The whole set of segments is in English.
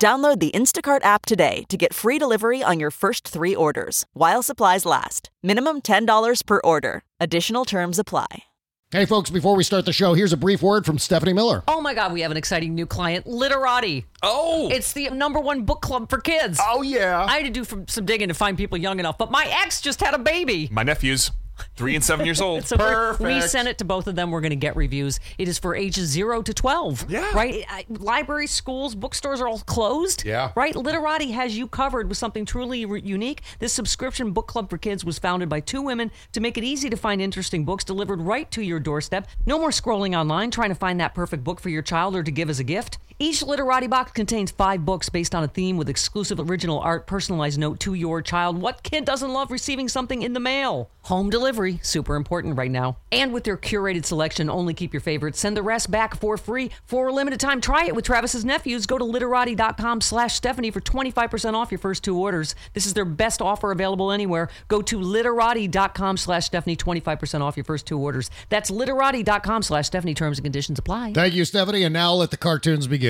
Download the Instacart app today to get free delivery on your first three orders while supplies last. Minimum $10 per order. Additional terms apply. Hey, folks, before we start the show, here's a brief word from Stephanie Miller. Oh my God, we have an exciting new client, Literati. Oh, It's the number one book club for kids. oh yeah. I had to do some, some digging to find people young enough, but my ex just had a baby. My nephews, three and seven years old. So we're- we sent it to both of them. We're going to get reviews. It is for ages zero to 12. Yeah. Right? I- Libraries, schools, bookstores are all closed. Yeah. Right? Literati has you covered with something truly re- unique. This subscription book club for kids was founded by two women to make it easy to find interesting books delivered right to your doorstep. No more scrolling online trying to find that perfect book for your child or to give as a gift. Each Literati box contains five books based on a theme with exclusive original art, personalized note to your child. What kid doesn't love receiving something in the mail? Home delivery, super important right now. And with their curated selection, only keep your favorites. Send the rest back for free for a limited time. Try it with Travis's nephews. Go to literati.com slash Stephanie for 25% off your first two orders. This is their best offer available anywhere. Go to literati.com slash Stephanie, 25% off your first two orders. That's literati.com slash Stephanie. Terms and conditions apply. Thank you, Stephanie, and now let the cartoons begin.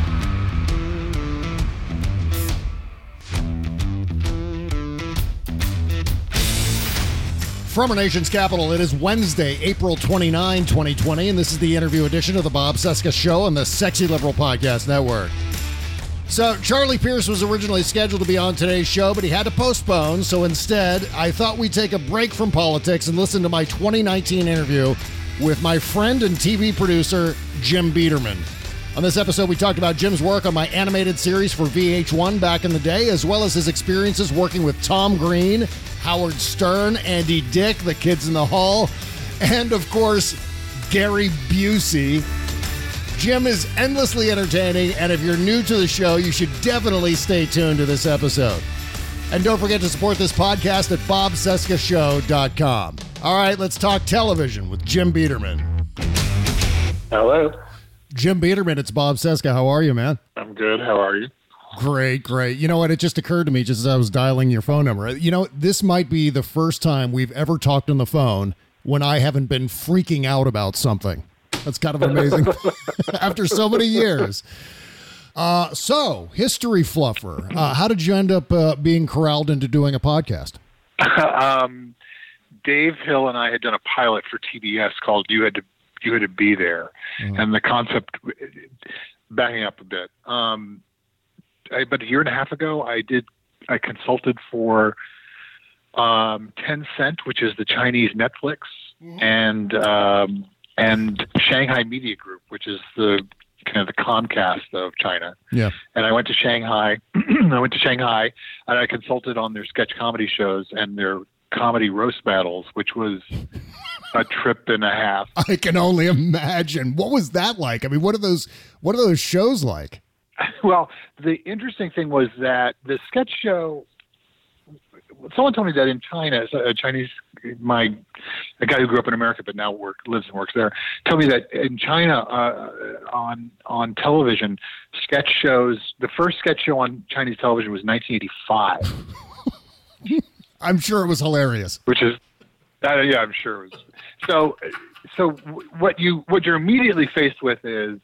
From our nation's capital, it is Wednesday, April 29, 2020, and this is the interview edition of the Bob Cesca Show on the Sexy Liberal Podcast Network. So, Charlie Pierce was originally scheduled to be on today's show, but he had to postpone. So, instead, I thought we'd take a break from politics and listen to my 2019 interview with my friend and TV producer, Jim Biederman. On this episode, we talked about Jim's work on my animated series for VH1 back in the day, as well as his experiences working with Tom Green, Howard Stern, Andy Dick, the kids in the hall, and of course, Gary Busey. Jim is endlessly entertaining, and if you're new to the show, you should definitely stay tuned to this episode. And don't forget to support this podcast at bobcescashow.com. All right, let's talk television with Jim Biederman. Hello. Jim Biederman, it's Bob Cesca. How are you, man? I'm good. How are you? Great, great. You know what? It just occurred to me just as I was dialing your phone number. You know, this might be the first time we've ever talked on the phone when I haven't been freaking out about something. That's kind of amazing after so many years. Uh, so, history fluffer. Uh, how did you end up uh, being corralled into doing a podcast? um, Dave Hill and I had done a pilot for TBS called "You Had to You Had to Be There," and the concept, backing up a bit, um, I, about a year and a half ago, I did I consulted for um, Tencent, which is the Chinese Netflix, and um, and Shanghai Media Group, which is the kind of the Comcast of China. Yeah. And I went to Shanghai. I went to Shanghai and I consulted on their sketch comedy shows and their comedy roast battles, which was a trip and a half. I can only imagine. What was that like? I mean, what are those what are those shows like? Well, the interesting thing was that the sketch show. Someone told me that in China, a Chinese, my a guy who grew up in America but now work lives and works there, told me that in China, uh, on on television, sketch shows. The first sketch show on Chinese television was 1985. I'm sure it was hilarious. which is uh, yeah i'm sure it was so so what you what you're immediately faced with is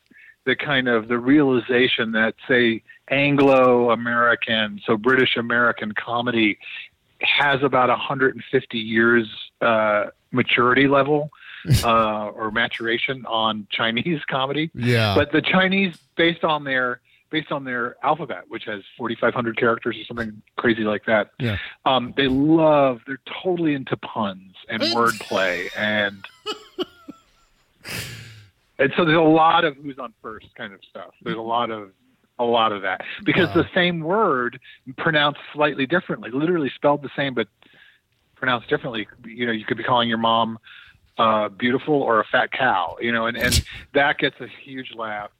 the kind of the realization that say Anglo American, so British American comedy has about 150 years uh, maturity level uh, or maturation on Chinese comedy. Yeah. But the Chinese, based on their based on their alphabet, which has 4,500 characters or something crazy like that, Yeah. um, they love. They're totally into puns and wordplay and. And so there's a lot of who's on first kind of stuff. There's a lot of a lot of that because the same word pronounced slightly differently, literally spelled the same but pronounced differently. You know, you could be calling your mom uh, beautiful or a fat cow. You know, and and that gets a huge laugh.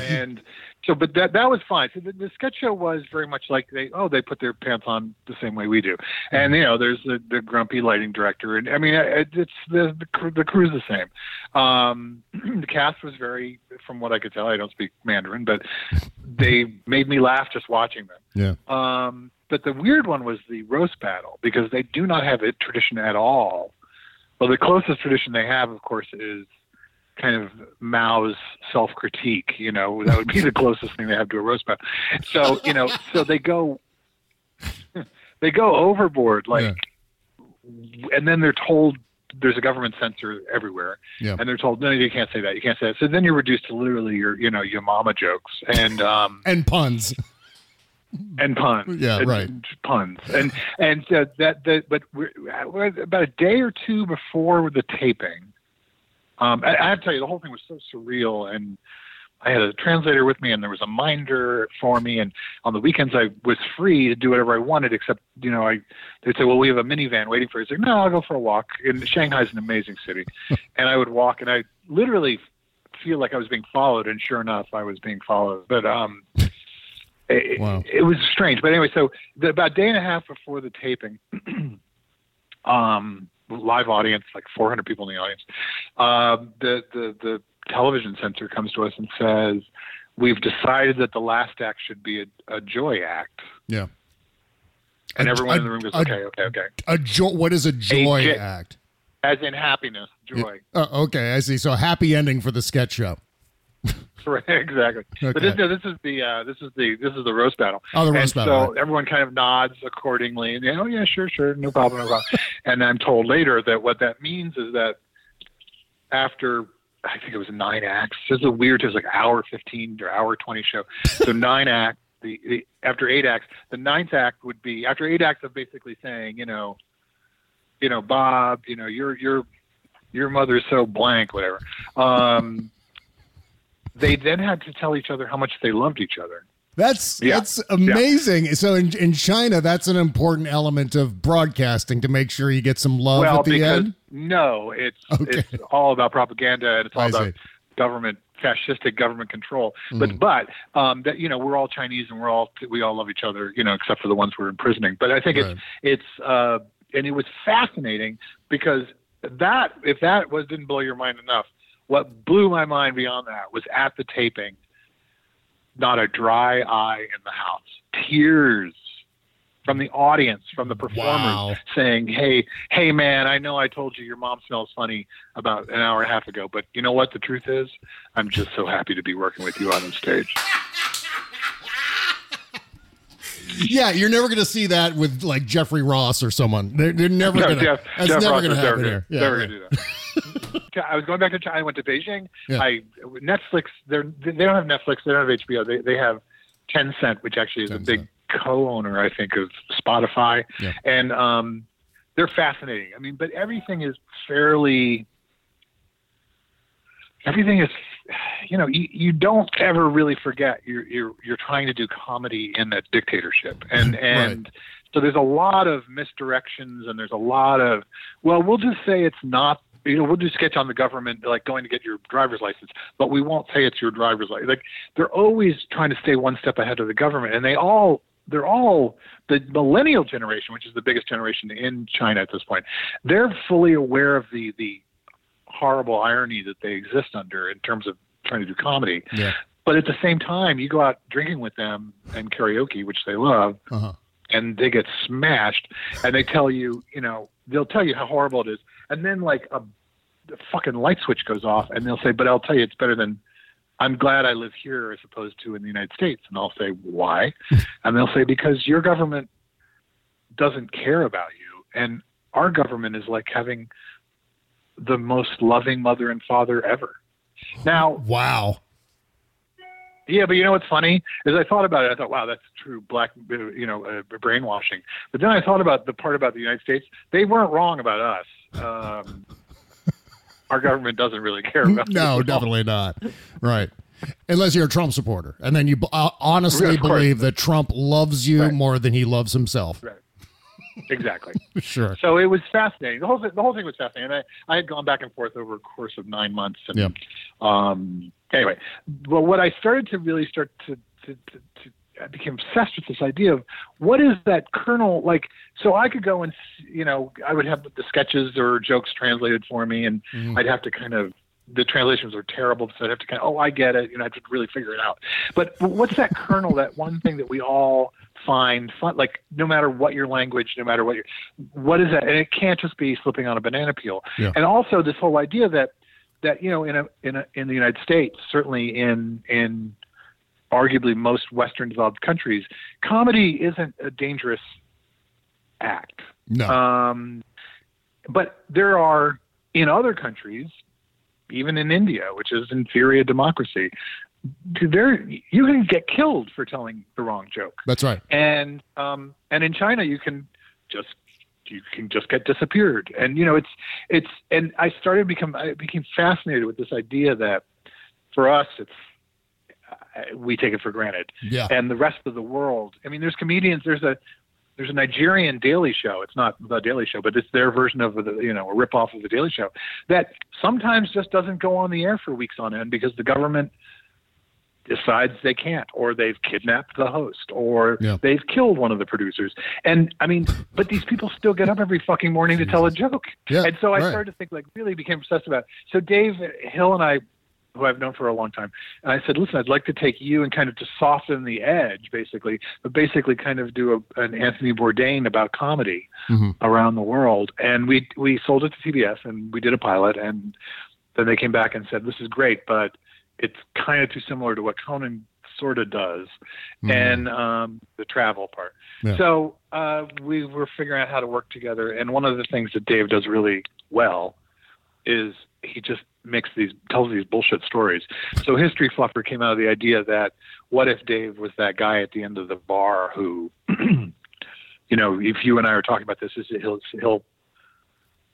And so, but that that was fine. So the, the sketch show was very much like they oh they put their pants on the same way we do, and you know there's the, the grumpy lighting director, and I mean it, it's the the, crew, the crew's the same. Um, the cast was very, from what I could tell, I don't speak Mandarin, but they made me laugh just watching them. Yeah. Um, but the weird one was the roast battle because they do not have a tradition at all. Well, the closest tradition they have, of course, is kind of Mao's self critique. You know, that would be the closest thing they have to a roast battle. So, you know, so they go, they go overboard, like, and then they're told there's a government censor everywhere, Yeah. and they're told no, you can't say that, you can't say that. So then you're reduced to literally your, you know, your mama jokes and um And puns. and puns. Yeah, and right. Puns and and uh, that that but we're, we're about a day or two before the taping. Um, I, I have to tell you, the whole thing was so surreal, and I had a translator with me, and there was a minder for me, and on the weekends I was free to do whatever I wanted, except you know I they'd say, well, we have a minivan waiting for you. I was like, no, I'll go for a walk. And Shanghai's an amazing city, and I would walk, and I literally feel like I was being followed, and sure enough, I was being followed. But um, it, Wow. it was strange. But anyway, so the, about a day and a half before the taping, um, live audience, like 400 people in the audience, um, the, the, the television censor comes to us and says, we've decided that the last act should be a, a joy act. Yeah. And A- everyone a- in the room goes, okay, okay, okay. A jo- what is a joy j- act? As in happiness, joy. Oh, okay, I see. So happy ending for the sketch show. Right, exactly. But this, no, this is the uh, this is the this is the roast battle. Oh, the roast and battle, So everyone kind of nods accordingly, and oh yeah, sure, sure, no problem, no problem. and I'm told later that what that means is that after I think it was nine acts, this is a weird, it was like hour fifteen or hour twenty show. So nine acts. The, the after eight acts, the ninth act would be after eight acts of basically saying, you know, you know, Bob, you know, your your your mother's so blank, whatever. Um, they then had to tell each other how much they loved each other. That's Yeah. that's amazing. So in in China, that's an important element of broadcasting to make sure you get some love well, at the end. no, it's Okay. it's all about propaganda and it's all I about see. government fascistic government control. Mhm. But but um, that you know we're all Chinese and we're all we all love each other. You know, except for the ones we're imprisoning. But I think Right. it's it's uh, and it was fascinating because that if that was didn't blow your mind enough, what blew my mind beyond that was at the taping. Not a dry eye in the house. Tears from the audience, from the performers, Wow. saying, "Hey, hey, man, I know I told you your mom smells funny about an hour and a half ago, but you know what? The truth is, I'm just so happy to be working with you on the stage." Yeah, you're never going to see that with like Jeffrey Ross or someone. They're, they're never No, going to. That's Jeff never going to happen never here. Yeah, never right. gonna do that. I was going back to China. I went to Beijing. Yeah. I Netflix. They're they don't have Netflix. They don't have HBO. They they have Tencent, which actually is a big co-owner, I think, of Spotify. Yeah. And um, they're fascinating. I mean, but everything is fairly. Everything is, you know, you, you don't ever really forget you're you're you're trying to do comedy in a dictatorship, and and so there's a lot of misdirections, and there's a lot of well, we'll just say it's not. You know, we'll do sketch on the government, like going to get your driver's license, but we won't say it's your driver's license. Like they're always trying to stay one step ahead of the government, and they all they're all the millennial generation, which is the biggest generation in China at this point. They're fully aware of the the horrible irony that they exist under in terms of trying to do comedy. Yeah. But at the same time, you go out drinking with them and karaoke, which they love, Uh-huh. and they get smashed, and they tell you, you know, they'll tell you how horrible it is, and then like a, a fucking light switch goes off, and they'll say, "But I'll tell you, it's better than I'm glad I live here as opposed to in the United States. And I'll say, why? and they'll say, because your government doesn't care about you. And our government is like having the most loving mother and father ever. Now, wow. Yeah, but you know what's funny is I thought about it. I thought, wow, that's true black, you know, uh, brainwashing. But then I thought about the part about the United States. They weren't wrong about us. Um, our government doesn't really care about. no, definitely not. Right. Unless you're a Trump supporter, and then you uh, honestly believe that Trump loves you right. more than he loves himself. Right. Exactly. sure. So it was fascinating. The whole thing, the whole thing was fascinating. And I, I had gone back and forth over a course of nine months. And, yeah. um, anyway, but what I started to really start to, to, to, to I became obsessed with this idea of what is that kernel like. So I could go and you know I would have the sketches or jokes translated for me, and mm. I'd have to kind of the translations are terrible, so I'd have to kind of oh I get it, you know I have to really figure it out. But, but what's that kernel? that one thing that we all find fun, like no matter what your language, no matter what your what is that? And it can't just be slipping on a banana peel. Yeah. And also this whole idea that that you know in a in a in the United States, certainly in in arguably most Western developed countries, comedy isn't a dangerous act. No. Um, but there are in other countries, even in India, which is inferior democracy, there you can get killed for telling the wrong joke. That's right. And um, and in China, you can just you can just get disappeared. And you know, it's it's and I started become I became fascinated with this idea that for us, it's we take it for granted. Yeah. And the rest of the world, I mean, there's comedians. There's a there's a Nigerian Daily Show. It's not the Daily Show, but it's their version of the you know a ripoff of the Daily Show that sometimes just doesn't go on the air for weeks on end because the government decides they can't or they've kidnapped the host or yeah. they've killed one of the producers and i mean but these people still get up every fucking morning to tell a joke yeah, and so i right. started to think like really became obsessed about it. so dave hill and i who I've known for a long time. And I said, listen, I'd like to take you and kind of to soften the edge, basically, but basically kind of do a, an Anthony Bourdain about comedy mm-hmm. around the world. And we we sold it to CBS and we did a pilot, and then they came back and said, this is great, but it's kind of too similar to what Conan sort of does, mm-hmm. and um, the travel part. Yeah. So uh, we were figuring out how to work together. And one of the things that Dave does really well is he just makes these tells these bullshit stories. So History Fluffer came out of the idea that what if Dave was that guy at the end of the bar who, you know, if you and I are talking about this, is he'll he'll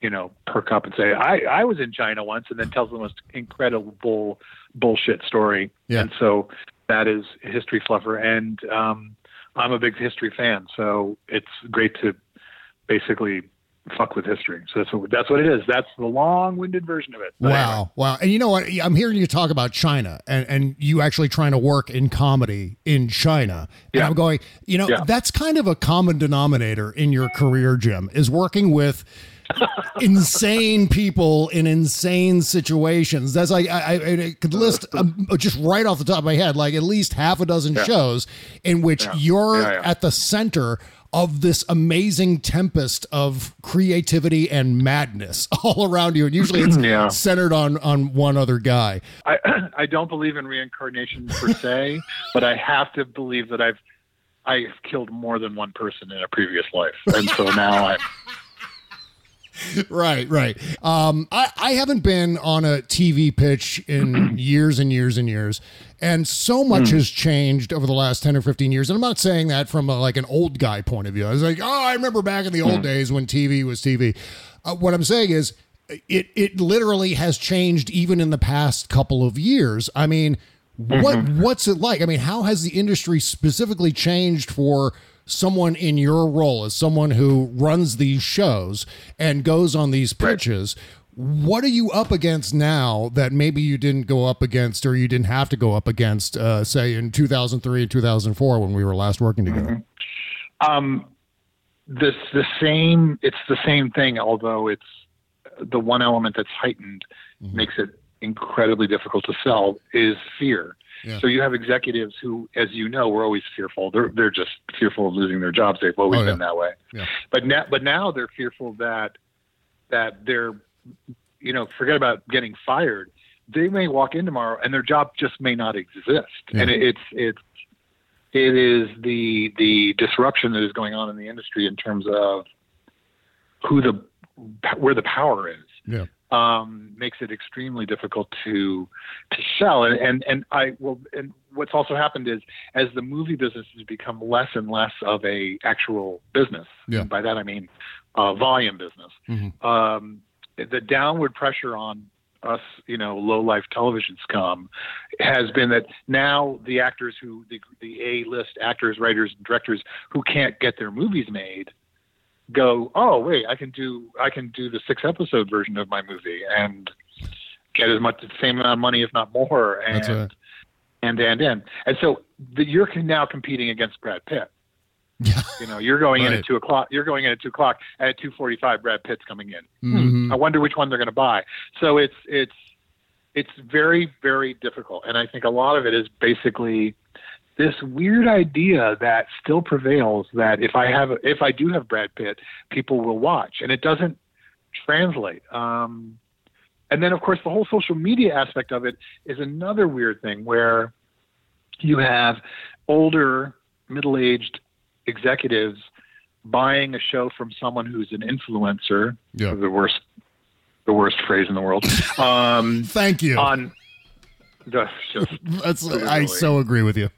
you know perk up and say I I was in China once, and then tells the most incredible bullshit story. Yeah. And so that is History Fluffer, and um, I'm a big history fan, so it's great to basically fuck with history. So that's what that's what it is. That's the long-winded version of it. But wow, anyway. wow. And you know what? I'm hearing you talk about China and and you actually trying to work in comedy in China. And yeah. I'm going, you know, yeah. that's kind of a common denominator in your career, Jim, is working with insane people in insane situations. That's like I, I could list um, just right off the top of my head, like at least half a dozen yeah. shows in which Yeah. you're yeah. at the center of this amazing tempest of creativity and madness all around you, and usually it's Yeah. centered on on one other guy. I I don't believe in reincarnation per se, but I have to believe that I've I've killed more than one person in a previous life, and so now I'm right, right. Um, I, I haven't been on a TV pitch in years and years and years, and so much has changed over the last ten or fifteen years. And I'm not saying that from a, like an old guy point of view. I was like, oh, I remember back in the old days when TV was TV. Uh, what I'm saying is, it it literally has changed even in the past couple of years. I mean, what what's it like? I mean, how has the industry specifically changed for someone in your role as someone who runs these shows and goes on these pitches? What are you up against now that maybe you didn't go up against or you didn't have to go up against, uh, say, in 2003 and 2004 when we were last working together? um this the same it's the same thing although it's the one element that's heightened makes it incredibly difficult to sell is fear Yeah. so you have executives who as you know were always fearful they're they're just fearful of losing their jobs they've always Oh, yeah. been that way Yeah. but now but now they're fearful that that they're you know forget about getting fired they may walk in tomorrow and their job just may not exist. And it, it's it's it is the the disruption that is going on in the industry in terms of who the where the power is Yeah. Um, makes it extremely difficult to to sell. And and and I well, and what's also happened is as the movie business has become less and less of a actual business. Yeah. By that I mean uh, volume business. Mhm. Um, the downward pressure on us, you know, low life television scum, has been that now the actors who the the A list actors, writers, directors who can't get their movies made go, oh wait, I can do I can do the six episode version of my movie and get as much the same amount of money, if not more, and right. and and and and so the, you're now competing against Brad Pitt. Yeah. You know, you're going in at two o'clock. You're going in at two o'clock. And at two forty-five, Brad Pitt's coming in. Mhm. Hmm, I wonder which one they're going to buy. So it's it's it's very very difficult, and I think a lot of it is basically this weird idea that still prevails that if I have if I do have Brad Pitt, people will watch, and it doesn't translate. Um, and then of course the whole social media aspect of it is another weird thing where you have older middle-aged executives buying a show from someone who's an influencer Yeah. the worst the worst phrase in the world um, Thank you. on that's just That's I so agree with you.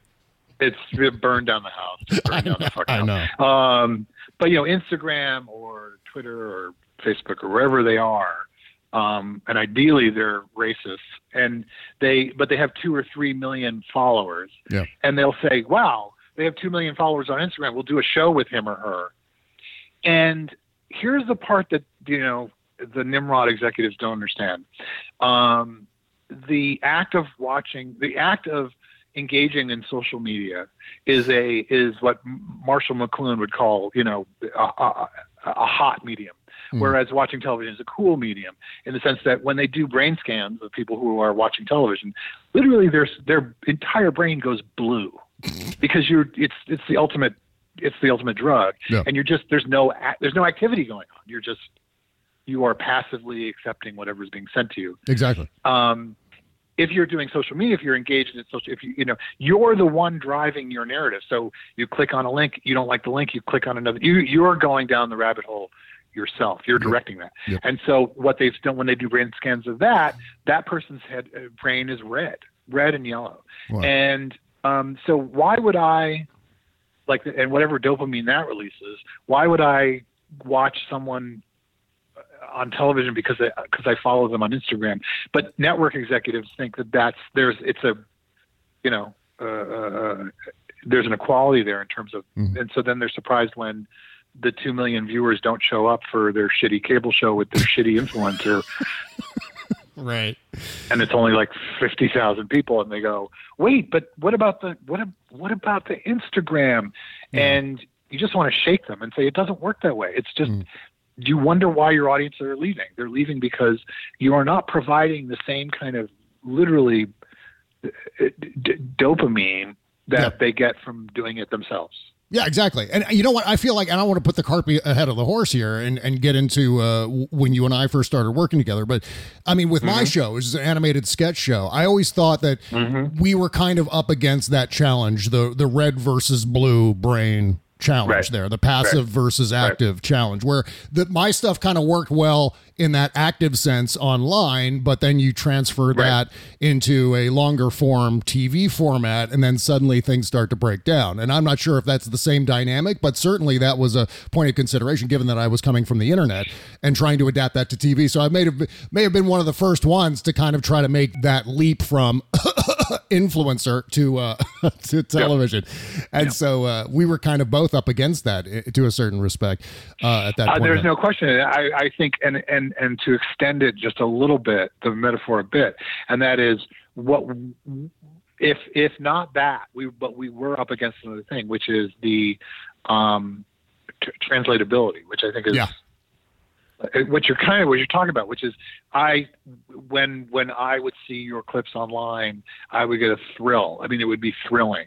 It's it burned down the house. Down the fucking I house. know. Um, but you know, Instagram or Twitter or Facebook or wherever they are, um, and ideally they're racist, and they but they have two or three million followers, Yeah. and they'll say, "Wow, they have two million followers on Instagram. We'll do a show with him or her." And here's the part that you know the Nimrod executives don't understand. Um, the act of watching, the act of engaging in social media is a is what Marshall McLuhan would call, you know, a, a, a hot medium. Whereas watching television is a cool medium in the sense that when they do brain scans of people who are watching television, literally their their entire brain goes blue because you're it's it's the ultimate it's the ultimate drug, Yeah. and you're just there's no there's no activity going on. You're just you are passively accepting whatever's being sent to you Exactly. um, if you're doing social media, if you're engaged in social, if you you know you're the one driving your narrative. So you click on a link, you don't like the link, you click on another. You you're going down the rabbit hole yourself. You're directing that. Yep. And so what they've done when they do brain scans of that, that person's head uh, brain is red, red and yellow. Wow. And um, so why would I like and whatever dopamine that releases? Why would I watch someone on television because I, because I follow them on Instagram. But network executives think that that's there's it's a you know uh, uh, there's an equality there in terms of and so then they're surprised when the two million viewers don't show up for their shitty cable show with their shitty influencer Right. and it's only like 50,000 people and they go, "Wait, but what about the what what about the Instagram?" And you just want to shake them and say it doesn't work that way. It's just you wonder why your audience are leaving. They're leaving because you are not providing the same kind of literally uh, d- dopamine that Yeah. they get from doing it themselves. Yeah, exactly. And you know what? I feel like, and I don't want to put the cart ahead of the horse here and, and get into uh, when you and I first started working together. But I mean, with my show, which is an animated sketch show, I always thought that we were kind of up against that challenge the the red versus blue brain challenge Right. there, the passive versus active challenge, where the, my stuff kind of worked well in that active sense online, but then you transfer that into a longer form TV format, and then suddenly things start to break down. And I'm not sure if that's the same dynamic, but certainly that was a point of consideration given that I was coming from the internet and trying to adapt that to TV. So I may have may have been one of the first ones to kind of try to make that leap from influencer to uh, to television, and so uh, we were kind of both up against that to a certain respect uh, at that Uh, point. there's no question. I, I think, and, and, and to extend it just a little bit, the metaphor a bit, and that is what if if not that we but we were up against another thing, which is the um, t- translatability, which I think is Yeah. Uh, what you're kind of what you're talking about, which is I when when I would see your clips online, I would get a thrill. I mean, it would be thrilling,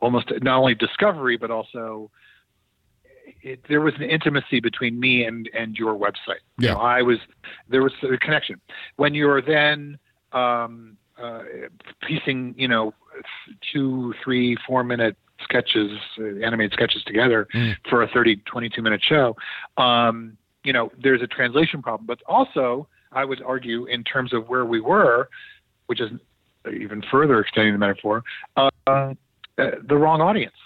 almost not only discovery but also it, there was an intimacy between me and and your website. You Yeah. know, I was there was a connection. When you're then um, uh, piecing, you know, two, three, four minute sketches, uh, animated sketches together Mm. for a 30, 22 minute show. Um, you know, there's a translation problem, but also I would argue in terms of where we were, which is even further extending the metaphor, uh, uh, the wrong audience.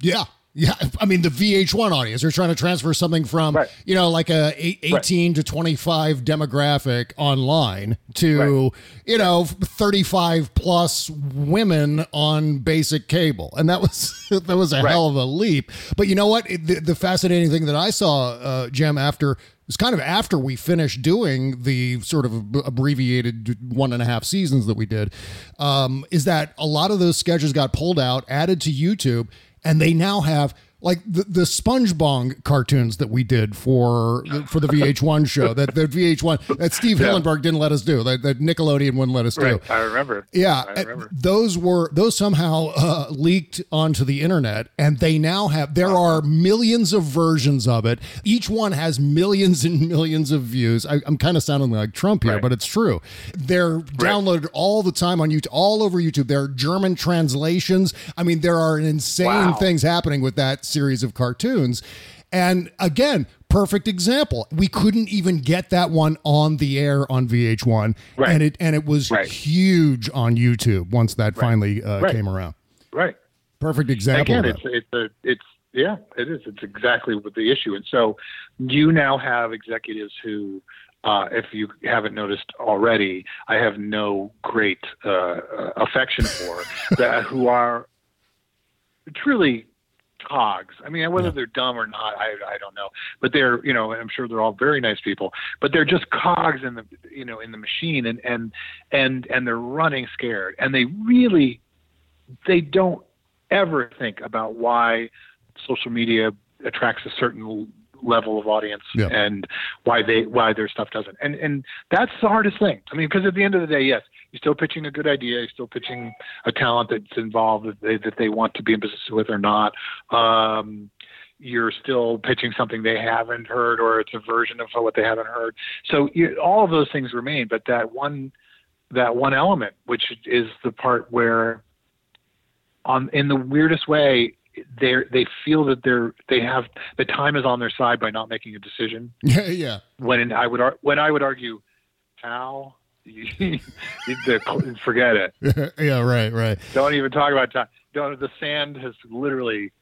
Yeah. Yeah, I mean the VH1 audience. They're trying to transfer something from you know like a eight- 18 to 25 demographic online to you know 35 plus women on basic cable, and that was that was a hell of a leap. But you know what? The, the fascinating thing that I saw, uh, Jim, after it's kind of after we finished doing the sort of abbreviated one and a half seasons that we did, um, is that a lot of those sketches got pulled out, added to YouTube, and they now have like the, the SpongeBob cartoons that we did for for the VH1 show that the VH1 that Steve Yeah. Hillenburg didn't let us do that, that Nickelodeon wouldn't let us do. I remember. Yeah, I remember. those were those somehow uh, leaked onto the internet, and they now have. There are millions of versions of it. Each one has millions and millions of views. I, I'm kind of sounding like Trump here, but it's true. They're downloaded all the time on YouTube, all over YouTube. There are German translations. I mean, there are insane Wow. things happening with that series of cartoons. And again, perfect example. We couldn't even get that one on the air on VH1, and it and it was huge on YouTube once that finally uh, Right. came around. Right. Perfect example. Again, it's it's a it's yeah, it is. It's exactly what the issue. And so you now have executives who, uh, if you haven't noticed already, I have no great uh, uh, affection for that who are truly cogs. I mean, whether they're dumb or not, I I don't know. But they're you know, I'm sure they're all very nice people. But they're just cogs in the you know in the machine, and and and and they're running scared, and they really they don't ever think about why social media attracts a certain level of audience Yeah. and why they why their stuff doesn't and and that's the hardest thing i mean because at the end of the day yes you're still pitching a good idea. You're still pitching a talent that's involved that they, that they want to be in business with or not. Um you're still pitching something they haven't heard or it's a version of what they haven't heard. So you, all of those things remain but that one that one element which is the part where on in the weirdest way they they feel that they're they have the time is on their side by not making a decision. Yeah, yeah. when I would when I would argue how forget it yeah, right, right. don't even talk about time don't, the sand has literally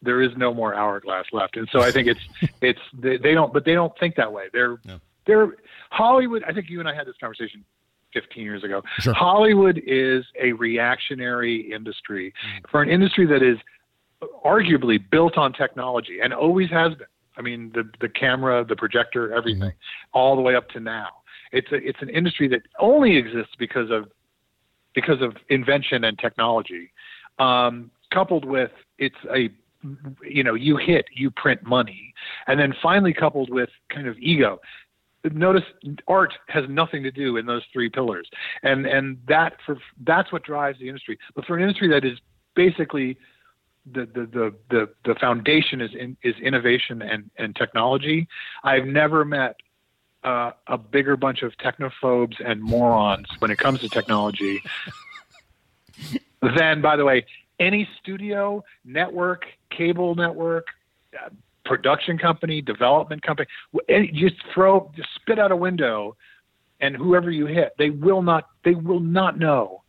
there is no more hourglass left and so I think it's it's they, they don't but they don't think that way they're they're Hollywood I think you and I had this conversation 15 years ago Sure. Hollywood is a reactionary industry mm. for an industry that is arguably built on technology and always has been. I mean, the the camera, the projector, everything, mm-hmm. all the way up to now. It's a it's an industry that only exists because of because of invention and technology, um, coupled with it's a you know you hit you print money, and then finally coupled with kind of ego. Notice art has nothing to do in those three pillars, and and that for that's what drives the industry. But for an industry that is basically the the the the, the foundation is in, is innovation and and technology. I've never met uh, a bigger bunch of technophobes and morons when it comes to technology than, by the way, any studio, network, cable network, uh, production company, development company. Just throw, just spit out a window, and whoever you hit, they will not, they will not know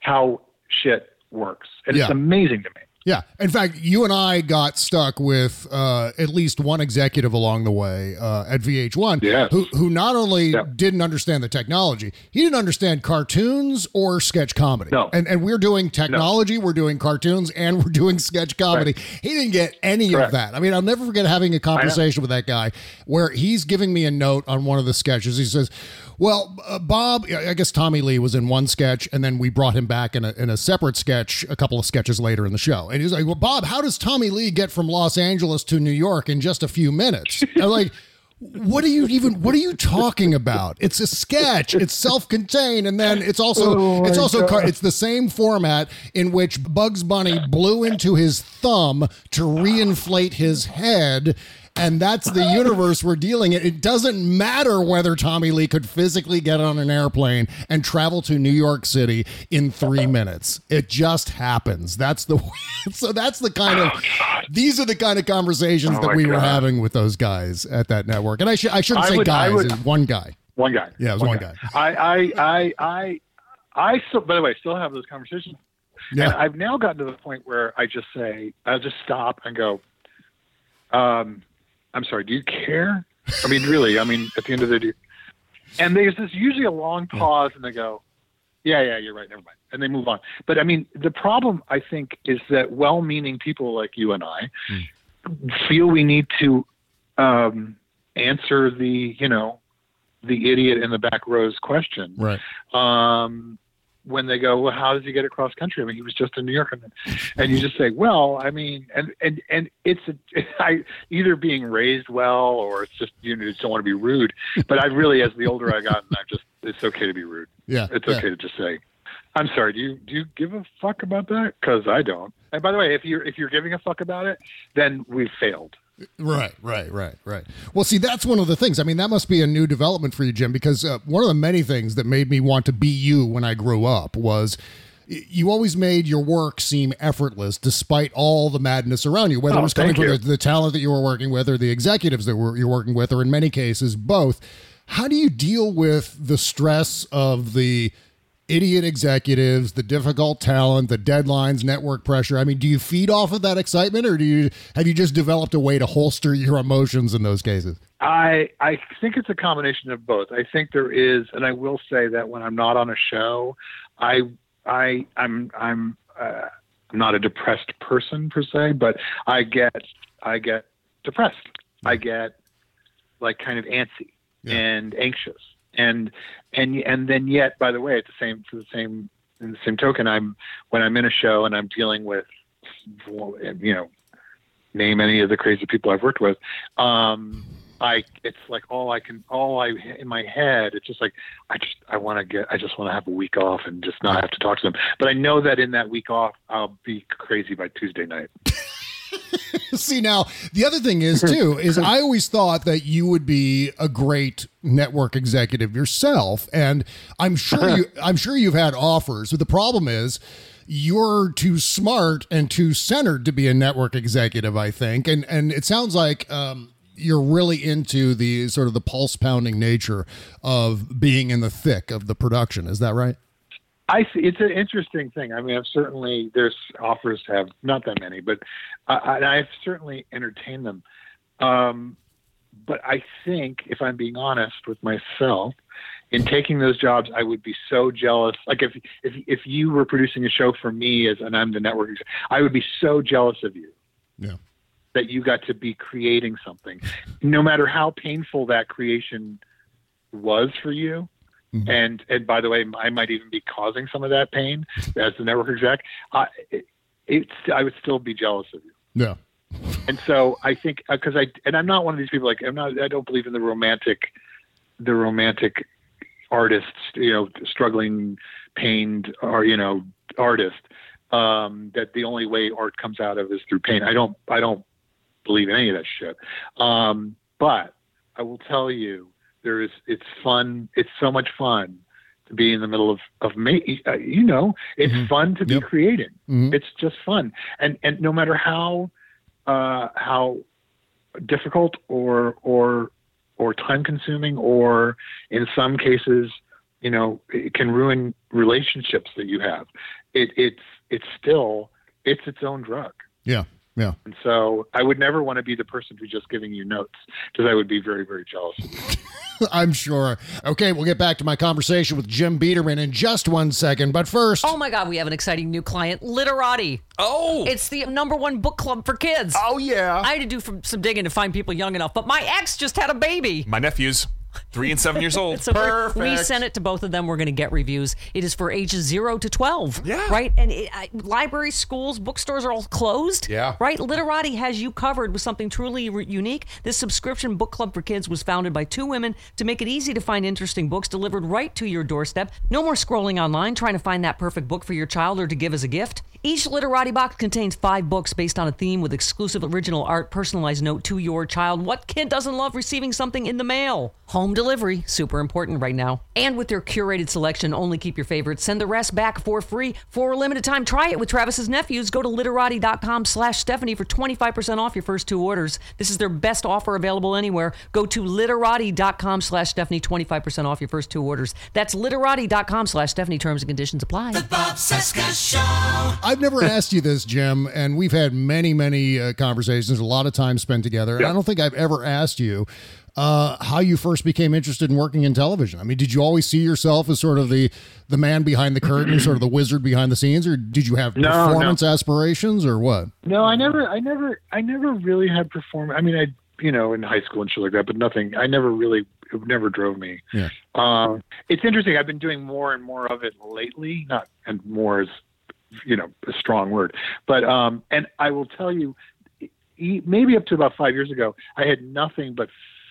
how shit works, and it's amazing to me. Yeah. In fact, you and I got stuck with uh, at least one executive along the way uh, at VH1 Yes. who, who not only didn't understand the technology, he didn't understand cartoons or sketch comedy. No. And, and we're doing technology, we're doing cartoons, and we're doing sketch comedy. He didn't get any Correct. of that. I mean, I'll never forget having a conversation with that guy where he's giving me a note on one of the sketches. He says, well, uh, Bob, I guess Tommy Lee was in one sketch, and then we brought him back in a, in a separate sketch a couple of sketches later in the show. And he's like, Well, Bob, how does Tommy Lee get from Los Angeles to New York in just a few minutes? I'm like, what are you even what are you talking about it's a sketch it's self-contained and then it's also Oh it's also car- it's the same format in which bugs bunny blew into his thumb to reinflate his head And that's the universe we're dealing in. It doesn't matter whether Tommy Lee could physically get on an airplane and travel to New York City in three minutes. It just happens. That's the so that's the kind of these are the kind of conversations Oh that we were having with those guys at that network. And I should I shouldn't I say would- guys, would- one guy. One guy. Yeah, it was one guy. I, I, I, I, I still, by the way, still have those conversations. Yeah. And I've now gotten to the point where I just say, I'll just stop and go, um, I'm sorry, do you care? I mean, really, I mean, at the end of the day, and there's this usually a long pause and they go, yeah, yeah, you're right, never mind. And they move on. But I mean, the problem I think is that well meaning people like you and I feel we need to um, answer the, you know, the idiot in the back row's question Right. um, when they go, well, how does he get across country? I mean, he was just in New York, and, and you just say, well, I mean, and and and it's a, I either being raised well or it's just you know, just don't want to be rude. But I really, as the older I got, I've just it's okay to be rude. Yeah. It's yeah. okay to just say, I'm sorry. Do you do you give a fuck about that? Because I don't. And by the way, if you're if you're giving a fuck about it, then we've failed. Right, right, right, right. Well, see, that's one of the things. I mean, that must be a new development for you, Jim, because uh, one of the many things that made me want to be you when I grew up was you always made your work seem effortless despite all the madness around you, whether it Oh, was coming from the, the talent that you were working with or the executives that were, you're working with, or in many cases, both. How do you deal with the stress of the idiot executives, the difficult talent, the deadlines, network pressure. I mean, do you feed off of that excitement or do you have you just developed a way to holster your emotions in those cases? I I think it's a combination of both. I think there is, and I will say that when I'm not on a show, I I I'm I'm uh, I'm not a depressed person per se, but I get I get depressed. I get like kind of antsy and anxious, and and and then yet, by the way, at the same for the same in the same token, I'm when I'm in a show and I'm dealing with you know name any of the crazy people I've worked with. Um, I it's like all I can all I in my head it's just like I just I want to get I just want to have a week off and just not have to talk to them. But I know that in that week off I'll be crazy by Tuesday night. See now, the other thing is too is I always thought that you would be a great network executive yourself, and I'm sure you I'm sure you've had offers. But the problem is you're too smart and too centered to be a network executive. I think, and and it sounds like. Um, you're really into the sort of the pulse pounding nature of being in the thick of the production. Is that right? I see, it's an interesting thing. I mean, I've certainly there's offers to have not that many, but uh, I've certainly entertained them. Um, but I think, if I'm being honest with myself, in taking those jobs, I would be so jealous. Like if if if you were producing a show for me as and I'm the network, I would be so jealous of you Yeah. that you got to be creating something, no matter how painful that creation was for you. And and by the way, I might even be causing some of that pain as the network exec. I it, it's I would still be jealous of you. Yeah. And so I think because I and I'm not one of these people like I'm not I don't believe in the romantic the romantic artists you know struggling pained or you know artist um, that the only way art comes out of is through pain. I don't I don't believe in any of that shit. Um, but I will tell you there is it's fun. It's so much fun to be in the middle of of me. Uh, you know, it's fun to be creating. Mhm. It's just fun, and and no matter how uh, how difficult or or or time consuming or in some cases you know it can ruin relationships that you have it it's it's still it's its own drug Yeah. Yeah. and so i would never want to be the person who's just giving you notes because i would be very very jealous. I'm sure. Okay, we'll get back to my conversation with Jim Biederman in just one second. But first, Oh my God, we have an exciting new client, Literati. Oh, It's the number one book club for kids. oh yeah. I had to do some, some digging to find people young enough, but my ex just had a baby. My nephews, three and seven years old. So we're- we sent it to both of them. We're going to get reviews. It is for ages zero to twelve. Yeah. Right. And it, I, libraries, schools, bookstores are all closed. Yeah. Right. Literati has you covered with something truly re- unique. This subscription book club for kids was founded by two women to make it easy to find interesting books delivered right to your doorstep. No more scrolling online trying to find that perfect book for your child or to give as a gift. Each Literati box contains five books based on a theme with exclusive original art, personalized note to your child. What kid doesn't love receiving something in the mail? Home delivery, super important right now. And with their curated selection, only keep your favorites. Send the rest back for free for a limited time. Try it with Travis's nephews. Go to literati.com slash Stephanie for 25% off your first two orders. This is their best offer available anywhere. Go to literati.com slash Stephanie, 25% off your first two orders. That's literati.com slash Stephanie. Terms and conditions apply. The Bob Cesca Show. I've never asked you this, Jim, and we've had many, many uh, conversations, a lot of time spent together. And I don't think I've ever asked you uh, how you first became interested in working in television. I mean, did you always see yourself as sort of the the man behind the curtain, sort of the wizard behind the scenes, or did you have No, performance aspirations, or what? No, I never, I never, I never really had perform. I mean, I, you know, in high school and shit like that, but nothing. I never really, it never drove me. Yeah. Um, it's interesting. I've been doing more and more of it lately. Not and more is, you know, a strong word, but um, and I will tell you, maybe up to about five years ago, I had nothing but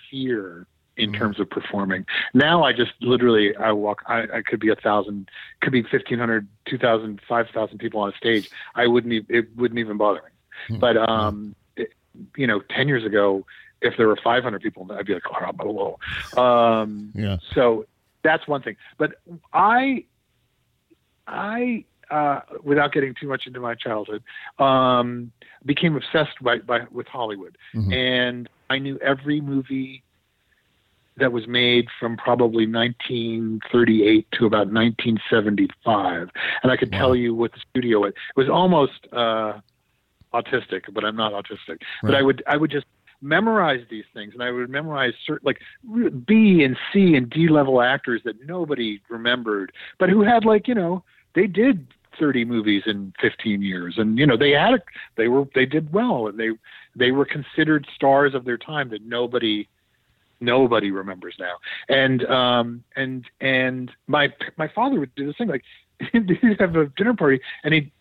fear in terms of performing. Now I just literally I walk. I, I could be a thousand, could be fifteen hundred, two thousand, five thousand people on a stage. I wouldn't. Even, it wouldn't even bother me. But um, it, you know, ten years ago, if there were five hundred people, I'd be like, oh, blah, blah, blah. Um, Yeah. so that's one thing. But I, I, uh, without getting too much into my childhood, um, became obsessed by, by with Hollywood, Mhm. and I knew every movie that was made from probably 1938 to about 1975, and I could tell you what the studio was. It was almost uh, autistic, but I'm not autistic. But I would I would just memorize these things, and I would memorize certain like B and C and D level actors that nobody remembered, but who had like you know they did 30 movies in 15 years, and you know they had a, they were they did well, and they they were considered stars of their time that nobody nobody remembers now. And um and and my my father would do this thing like he'd have a dinner party and he'd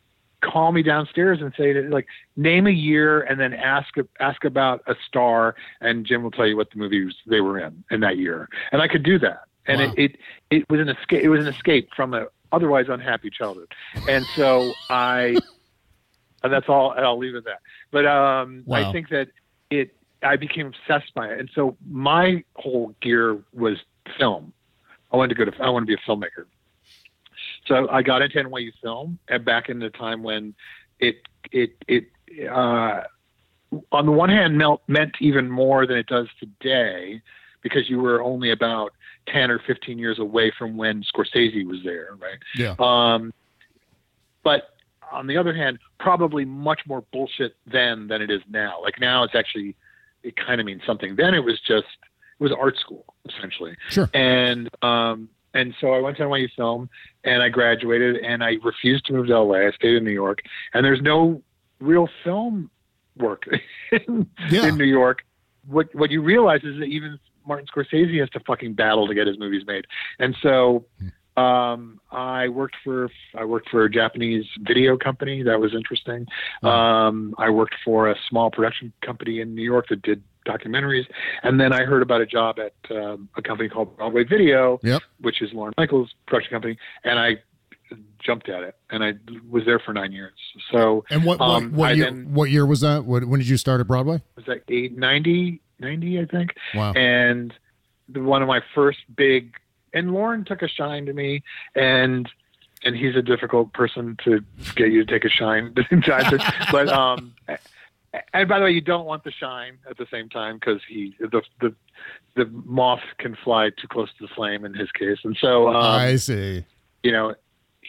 call me downstairs and say that, like name a year and then ask ask about a star and Jim will tell you what the movies they were in in that year. And I could do that. And Wow. it, it it was an escape it was an escape from a otherwise unhappy childhood. And so I and that's all and I'll leave it at that. But um Wow. I think that it I became obsessed by it. And so my whole gear was film. I wanted to go to I wanted to be a filmmaker. So I got into NYU film and back in the time when it it it uh, on the one hand meant even more than it does today because you were only about 10 or 15 years away from when Scorsese was there, right? Yeah. Um, but on the other hand, probably much more bullshit then than it is now. Like now, it's actually it kind of means something. Then it was just it was art school essentially. Sure. And um, and so I went to NYU Film and I graduated and I refused to move to LA. I stayed in New York, and there's no real film work in, Yeah. in New York. What what you realize is that even Martin Scorsese has to fucking battle to get his movies made, and so um, I worked for I worked for a Japanese video company that was interesting. Um, I worked for a small production company in New York that did documentaries, and then I heard about a job at um, a company called Broadway Video, Yep. which is Lorne Michaels' production company, and I jumped at it, and I was there for nine years. So And what what, um, what year? then what year was that? What, when did you start at Broadway? was that eight ninety ninety I think. Wow. And the, one of my first big and Lorne took a shine to me and and he's a difficult person to get you to take a shine to. but um and by the way you don't want the shine at the same time because he the the the moth can fly too close to the flame in his case and so um I see. you know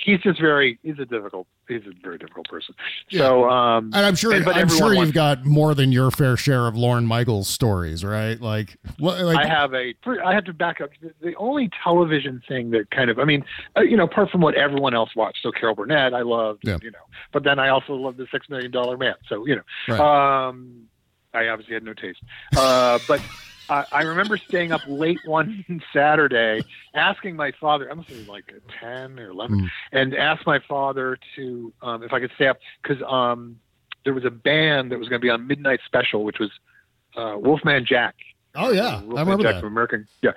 he's just very he's a difficult he's a very difficult person so um And I'm sure and- but I'm sure you've got more than your fair share of Lorne Michaels stories, right? Like what? Like I have a. I have to back up. The- The only television thing that kind of, I mean, uh, you know, apart from what everyone else watched. So Carol Burnett, I loved, Yeah. you know, but then I also loved the Six Million Dollar Man. So you know, Right. um, I obviously had no taste. Uh, but I, I remember staying up late one Saturday, asking my father. I must have been like ten or eleven, Mm. and asked my father to um, if I could stay up because um, there was a band that was going to be on Midnight Special, which was uh, Wolfman Jack. Oh yeah, Wolfman I remember Jack that. from American. Yeah,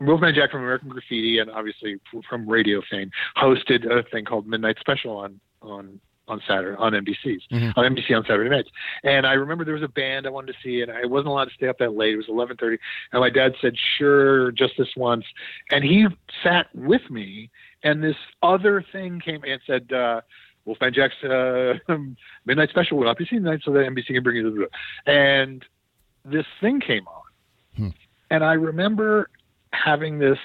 Wolfman Jack from American Graffiti, and obviously from radio fame, hosted a thing called Midnight Special on on on Saturday on NBC's on NBC on Saturday nights. And I remember there was a band I wanted to see, and I wasn't allowed to stay up that late. It was eleven thirty, and my dad said, "Sure, just this once." And he sat with me, and this other thing came and said. Uh, Wolfman Jack's uh, midnight special will not be seen tonight, so that NBC can bring you the. And this thing came on, and I remember having this.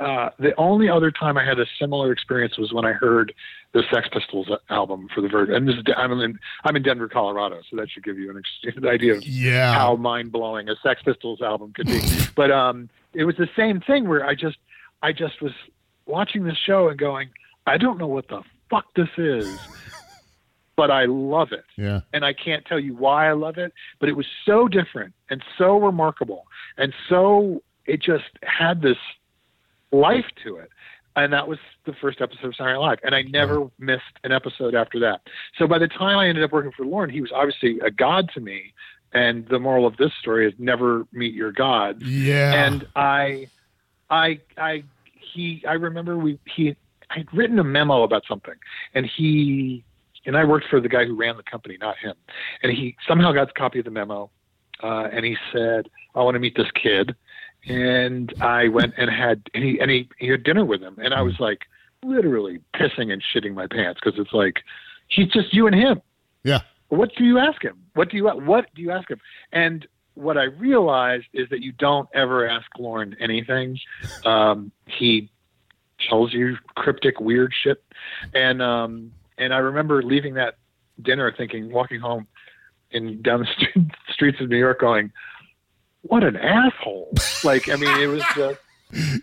Uh, the only other time I had a similar experience was when I heard the Sex Pistols album for the version. And this is I'm in I'm in Denver, Colorado, so that should give you an, an idea of Yeah. how mind blowing a Sex Pistols album could be. but um, it was the same thing where I just I just was watching this show and going, I don't know what the fuck this is, but I love it Yeah. and I can't tell you why I love it, but it was so different and so remarkable and so it just had this life to it. And that was the first episode of Saturday Night Live, and I never missed an episode after that. So by the time I ended up working for Lorne, he was obviously a god to me. And the moral of this story is never meet your god. Yeah. And I, I, I, he, I remember we he I'd written a memo about something, and he and I worked for the guy who ran the company, not him. And he somehow got a copy of the memo, uh, and he said, "I want to meet this kid." And I went and had and he and he, he had dinner with him, and I was like literally pissing and shitting my pants because it's like he's just you and him. Yeah. What do you ask him? What do you what do you ask him? And what I realized is that you don't ever ask Lorne anything. Um, he tells you cryptic, weird shit, and um, and I remember leaving that dinner thinking, walking home in down the street, streets of New York, going, "What an asshole!" Like, I mean, it was just.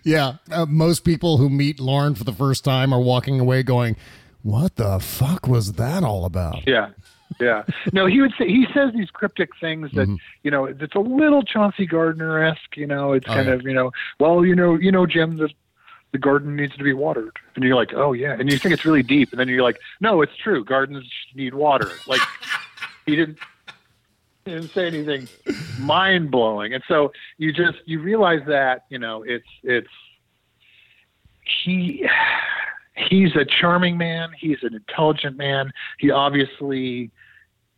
Yeah. Uh, most people who meet Lorne for the first time are walking away going, What the fuck was that all about? Yeah. Yeah. No, he would say he says these cryptic things that you know it's a little Chauncey Gardiner esque. You know, it's Oh, kind yeah. of you know, well, you know, you know, Jim, the the garden needs to be watered, and you're like, oh yeah, and you think it's really deep, and then you're like, no, it's true, gardens need water. Like he didn't didn't say anything mind blowing, and so you just you realize that you know it's it's he he's a charming man. He's an intelligent man. He obviously,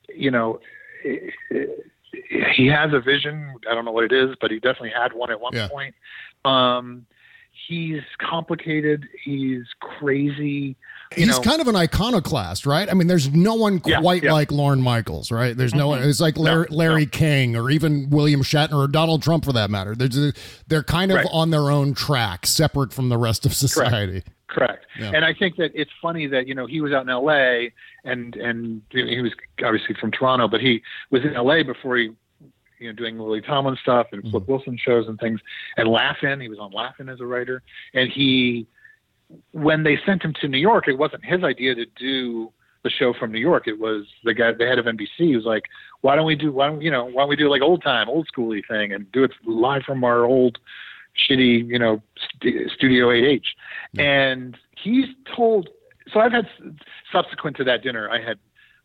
you know, he has a vision. I don't know what it is, but he definitely had one at one Yeah. point. Um, he's complicated. He's crazy. You He's know, kind of an iconoclast, right? I mean, there's no one quite yeah. like Lorne Michaels, right? There's no one. It's like Larry, No, Larry King or even William Shatner or Donald Trump for that matter. There's a, they're kind of Right. on their own track, separate from the rest of society. Correct. Yeah. And I think that it's funny that you know he was out in L.A. and and he was obviously from Toronto, but he was in L.A. before he you know doing Lily Tomlin stuff and Flip mm-hmm. Wilson shows and things and Laugh-In. He was on Laugh-In as a writer, and he when they sent him to New York, it wasn't his idea to do the show from New York. It was the guy, the head of NBC, was like, "Why don't we do? Why don't you know? Why don't we do like old time, old schooly thing, and do it live from our old shitty, you know, st- Studio 8H?" And he's told. So I've had subsequent to that dinner, I had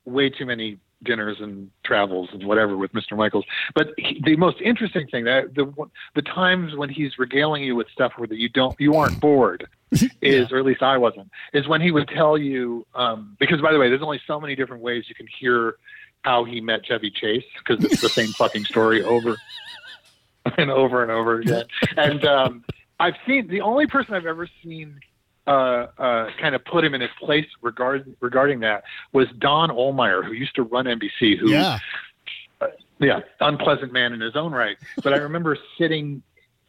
way too many dinners and travels and whatever with Mr. Michaels. But he, the most interesting thing that the the times when he's regaling you with stuff where that you don't you aren't bored is, or at least I wasn't, is when he would tell you. Um, because by the way, there's only so many different ways you can hear how he met Chevy Chase because it's the same fucking story over and over and over again. And um, I've seen the only person I've ever seen uh, uh, kind of put him in his place regard, regarding that was Don Ohlmeyer, who used to run NBC. Who, Yeah. yeah, unpleasant man in his own right. But I remember sitting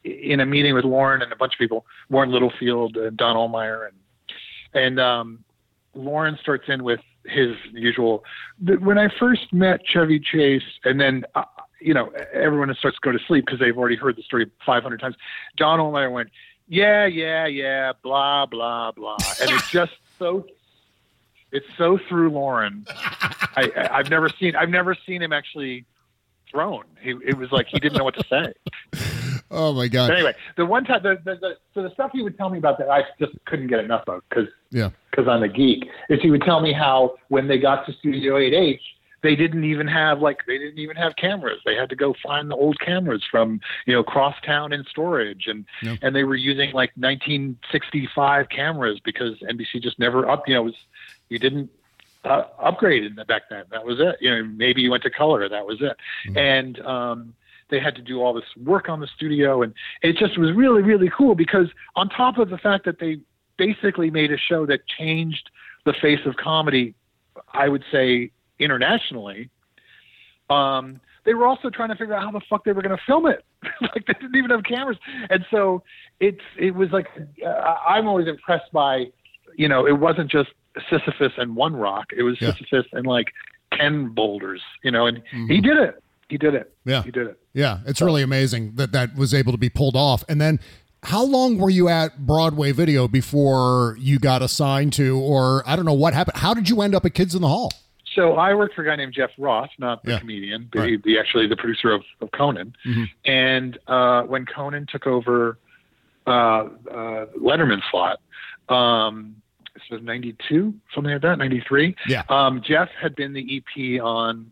in a meeting with Warren and a bunch of people, Warren Littlefield and Don Ohlmeyer, and and um, Lorne starts in with his usual. When I first met Chevy Chase, and then uh, you know everyone starts to go to sleep because they've already heard the story 500 times. Don Ohlmeyer went, "Yeah, yeah, yeah, blah blah blah," and it's just so. It's so through Lorne. I, I, I've never seen. I've never seen him actually thrown. He, it was like he didn't know what to say. Oh my god. But anyway, the one time, the, the, the, so the stuff he would tell me about that, I just couldn't get enough of because Yeah. because I'm a geek. Is he would tell me how when they got to Studio 8H, they didn't even have like they didn't even have cameras. They had to go find the old cameras from you know crosstown in storage, and Yep. and they were using like 1965 cameras because NBC just never up. You know, was you didn't uh, upgraded back then. That was it. You know, maybe you went to color. That was it. Mm-hmm. And um, they had to do all this work on the studio, and it just was really, really cool because on top of the fact that they basically made a show that changed the face of comedy, I would say internationally. Um, they were also trying to figure out how the fuck they were going to film it. like they didn't even have cameras, and so it's it was like uh, I'm always impressed by, you know, it wasn't just Sisyphus and one rock. It was yeah. Sisyphus and like ten boulders, you know, and mm-hmm. he did it. He did it. Yeah, he did it. Yeah, it's so. really amazing that that was able to be pulled off. And then, how long were you at Broadway Video before you got assigned to, or I don't know what happened? How did you end up at Kids in the Hall? So I worked for a guy named Jeff Ross, not the yeah. comedian, but right. he, actually the producer of, of Conan. Mm-hmm. And uh, when Conan took over uh, uh, Letterman's slot, um, this was 92, something like that, 93. Yeah. Um, Jeff had been the EP on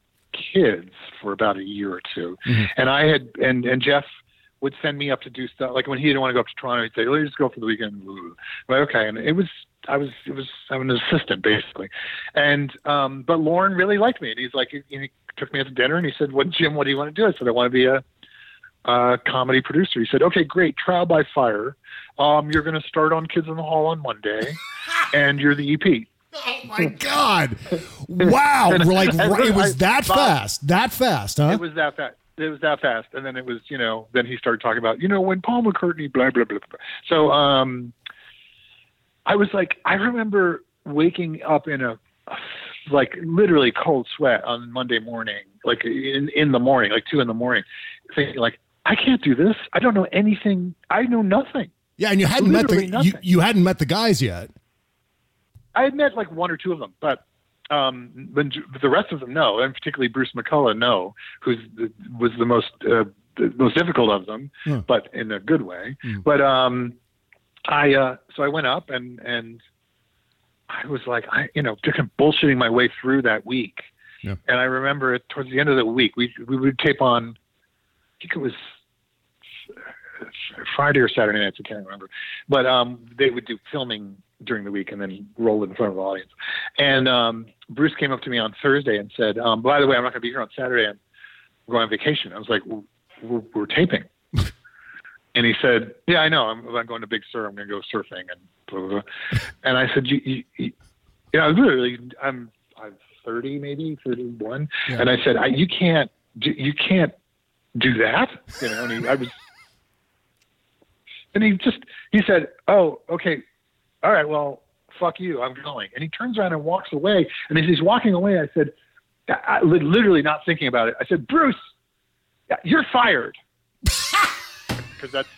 Kids for about a year or 2 mm-hmm. And I had, and, and Jeff would send me up to do stuff. Like when he didn't want to go up to Toronto, he'd say, let's just go for the weekend. But okay. And it was I was it was I'm an assistant basically, and um, but Lauren really liked me, and he's like he, he took me out to dinner, and he said, "What Jim? What do you want to do?" I said, "I want to be a, a comedy producer." He said, "Okay, great, trial by fire. Um, you're going to start on Kids in the Hall on Monday, and you're the EP." Oh my God! Wow! like it was that fast, that fast, huh? It was that fast. It was that fast, and then it was, you know, then he started talking about, you know, when Paul McCartney, blah blah blah. blah. So, um, I was like, I remember waking up in a like literally cold sweat on Monday morning, like in in the morning, like two in the morning, thinking like, I can't do this. I don't know anything. I know nothing. Yeah, and you hadn't literally met the you, you hadn't met the guys yet. I had met like one or two of them, but um, but the rest of them no, and particularly Bruce McCulloch no, who was the most uh, the most difficult of them, hmm. but in a good way. Hmm. But um, I uh, so I went up and and I was like I you know just kind of bullshitting my way through that week. Yeah. And I remember it towards the end of the week we we would tape on I think it was Friday or Saturday nights I can't remember, but um, they would do filming during the week and then roll it in front of the audience. And um, Bruce came up to me on Thursday and said, um, "By the way, I'm not going to be here on Saturday. I'm going on vacation." I was like, "We're, we're taping." And he said, "Yeah, I know. I'm, I'm going to Big Sur. I'm going to go surfing." And blah, blah, blah. and I said, "You, you, you know, literally, I'm I'm 30, maybe 31." Yeah. And I said, I, "You can't, you can't do that." You know, and he, I was, and he just he said, "Oh, okay, all right, well, fuck you. I'm going." And he turns around and walks away. And as he's walking away, I said, I, literally not thinking about it. I said, "Bruce, you're fired." because that's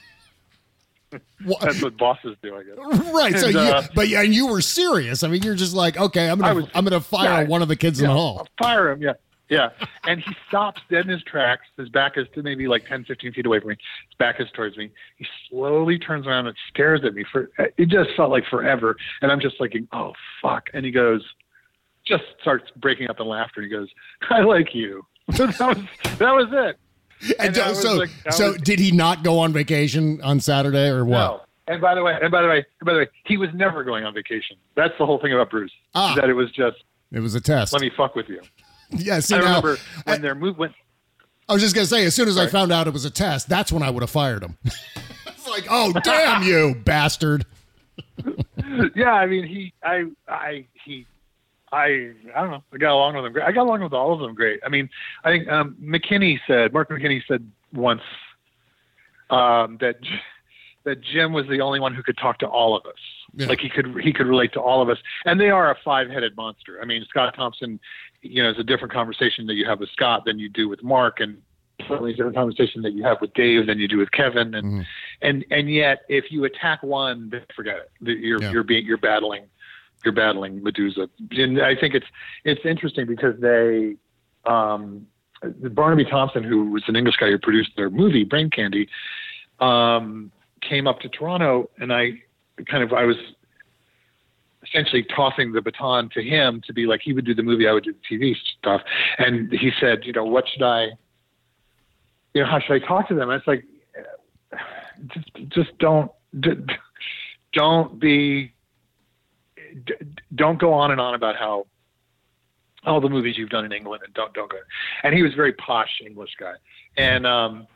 that's what bosses do, I guess. Right. And, so, you, uh, but yeah, and you were serious. I mean, you're just like, okay, I'm gonna, was, I'm gonna fire yeah, one of the kids yeah, in the hall. I'll fire him. Yeah, yeah. and he stops dead in his tracks. His back is maybe like 10, 15 feet away from me. His back is towards me. He slowly turns around and stares at me for. It just felt like forever, and I'm just like, oh fuck. And he goes, just starts breaking up in laughter. He goes, I like you. that was that was it. And, and so, like, so was, did he not go on vacation on Saturday or what? No. And by the way, and by the way, and by the way, he was never going on vacation. That's the whole thing about Bruce. Ah, that it was just it was a test. Let me fuck with you. Yeah, see, I now, remember when I, their move went. I was just gonna say, as soon as Sorry. I found out it was a test, that's when I would have fired him. it's like, oh damn you, bastard. yeah, I mean, he, I, I, he I I don't know. I got along with them great. I got along with all of them great. I mean, I think um, McKinney said Mark McKinney said once um, that that Jim was the only one who could talk to all of us. Yeah. Like he could he could relate to all of us, and they are a five headed monster. I mean, Scott Thompson, you know, it's a different conversation that you have with Scott than you do with Mark, and certainly a different conversation that you have with Dave than you do with Kevin, and mm-hmm. and and yet if you attack one, forget it. You're yeah. you're being you're battling you're battling Medusa. And I think it's it's interesting because they um, Barnaby Thompson, who was an English guy who produced their movie Brain Candy, um, came up to Toronto, and I kind of I was essentially tossing the baton to him to be like he would do the movie, I would do the TV stuff, and he said, you know, what should I, you know, how should I talk to them? And it's like, just just don't don't be don't go on and on about how all the movies you've done in England and don't don't go. And he was a very posh English guy, and um,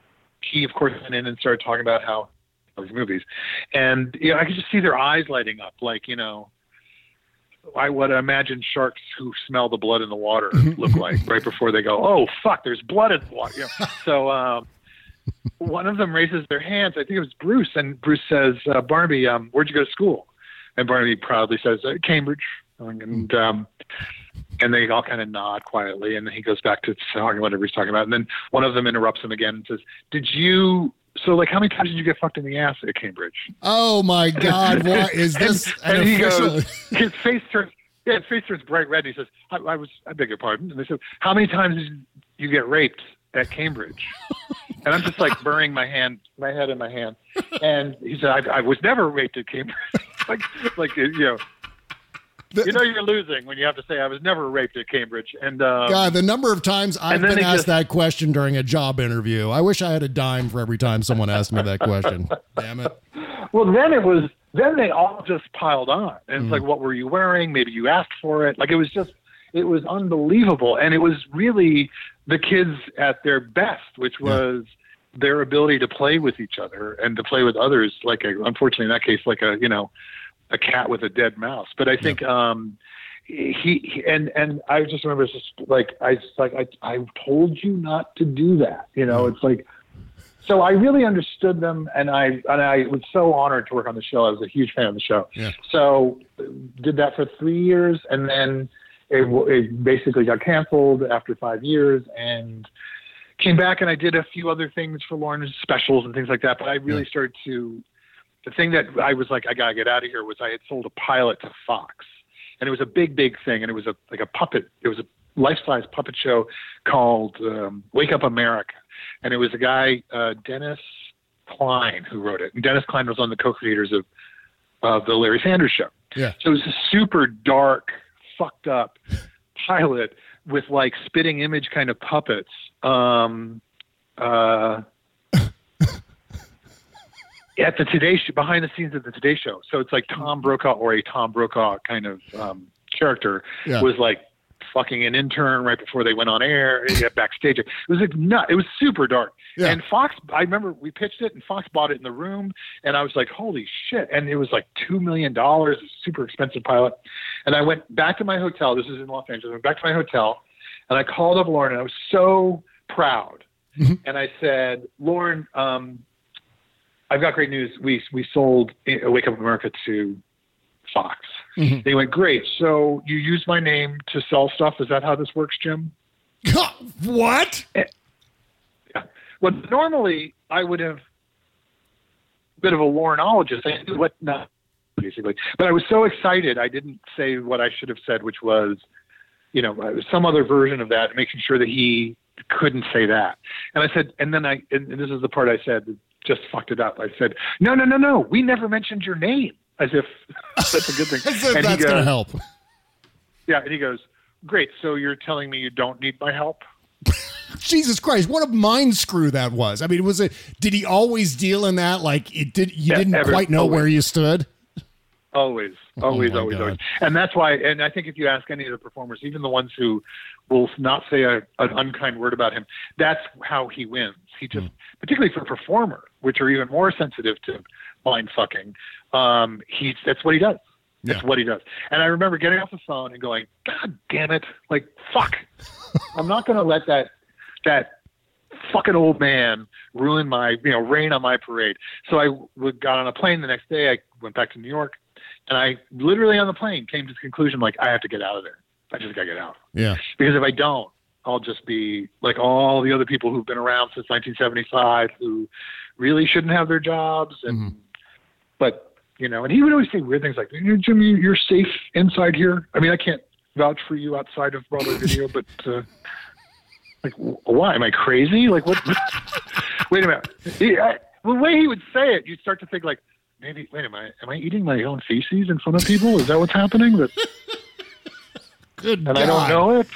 he of course went in and started talking about how those movies, and you know I could just see their eyes lighting up, like you know. I would imagine sharks who smell the blood in the water look like right before they go, oh fuck, there's blood in the water. You know? so um, one of them raises their hands. I think it was Bruce, and Bruce says, uh, "Barnaby, um, where'd you go to school?" And Barnaby proudly says, uh, "Cambridge." And um, and they all kind of nod quietly, and then he goes back to talking whatever he's talking about. And then one of them interrupts him again and says, "Did you?" So, like, how many times did you get fucked in the ass at Cambridge? Oh my God! What is this? and, an and he goes, his face turns, yeah, his face turns bright red. And he says, I, "I was, I beg your pardon." And they said, "How many times did you get raped at Cambridge?" and I'm just like burying my hand, my head in my hand. And he said, "I, I was never raped at Cambridge." like, like you know. You know you're losing when you have to say I was never raped at Cambridge, and um, God, the number of times I've been asked just- that question during a job interview. I wish I had a dime for every time someone asked me that question. Damn it. Well, then it was. Then they all just piled on, and Mm. it's like, what were you wearing? Maybe you asked for it. Like it was just, it was unbelievable, and it was really the kids at their best, which was their ability to play with each other and to play with others. Like a, unfortunately, in that case, like a you know, a cat with a dead mouse. But I think. um he, he and and I just remember it's just like I like I I told you not to do that. You know, it's like so I really understood them, and I and I was so honored to work on the show. I was a huge fan of the show. Yeah. So did that for three years, and then it, it basically got canceled after five years, and came back and I did a few other things for Lorne's specials and things like that. But I really started to. The thing that I was like, I gotta get out of here was I had sold a pilot to Fox, and it was a big, big thing, and it was a like a puppet. It was a life-size puppet show called um, Wake Up America, and it was a guy uh, Dennis Klein who wrote it. And Dennis Klein was one of the co-creators of of the Larry Sanders Show. Yeah. So it was a super dark, fucked up pilot with like spitting image kind of puppets. Um, uh, at the Today Show, behind the scenes of the Today Show. So it's like Tom Brokaw or a Tom Brokaw kind of um, character Yeah. was like fucking an intern right before they went on air backstage. It was like nut. It was super dark. Yeah. And Fox, I remember we pitched it and Fox bought it in the room and I was like, holy shit. And it was like $2 million, super expensive pilot. And I went back to my hotel. This is in Los Angeles. I went back to my hotel and I called up Lorne and I was so proud. And I said, Lorne, um, I've got great news. We, we sold uh, Wake Up America to Fox. They went, great. So you use my name to sell stuff. Is that how this works, Jim? what? Yeah. Well, normally I would have a bit of a Lorneologist. I knew what not basically, but I was so excited I didn't say what I should have said, which was, you know, uh, some other version of that, making sure that he couldn't say that. And I said, and then I, and this is the part I said that just fucked it up. I said, no, no, no, no, we never mentioned your name, as if that's a good thing. As if And that's going to help. Yeah, and he goes, great. So you're telling me you don't need my help? Jesus Christ, what a mind screw that was. I mean, was it did he always deal in that like it did you Yeah, didn't every- quite know always. where you stood? Always, always, Oh always, God. always. And that's why, and I think if you ask any of the performers, even the ones who will not say a, an unkind word about him, that's how he wins. He just, Hmm. particularly for performer, which are even more sensitive to mind fucking, um, he's, that's what he does. That's Yeah. what he does. And I remember getting off the phone and going, God damn it. Like, fuck. I'm not going to let that, that fucking old man ruin my, you know, rain on my parade. So I got on a plane the next day. I went back to New York and I literally on the plane came to the conclusion, like, I have to get out of there. I just got to get out. Yeah. Because if I don't, I'll just be like all the other people who've been around since 1975 who really shouldn't have their jobs. And, but, you know, and he would always say weird things like, "You know, Jimmy, you're safe inside here. I mean, I can't vouch for you outside of Broadway video, but, uh, like, why? Am I crazy? Like, what? wait a minute. He, I, the way he would say it, you'd start to think, like, maybe, wait, am I, am I eating my own feces in front of people? Is that what's happening? That, Good and I don't know it?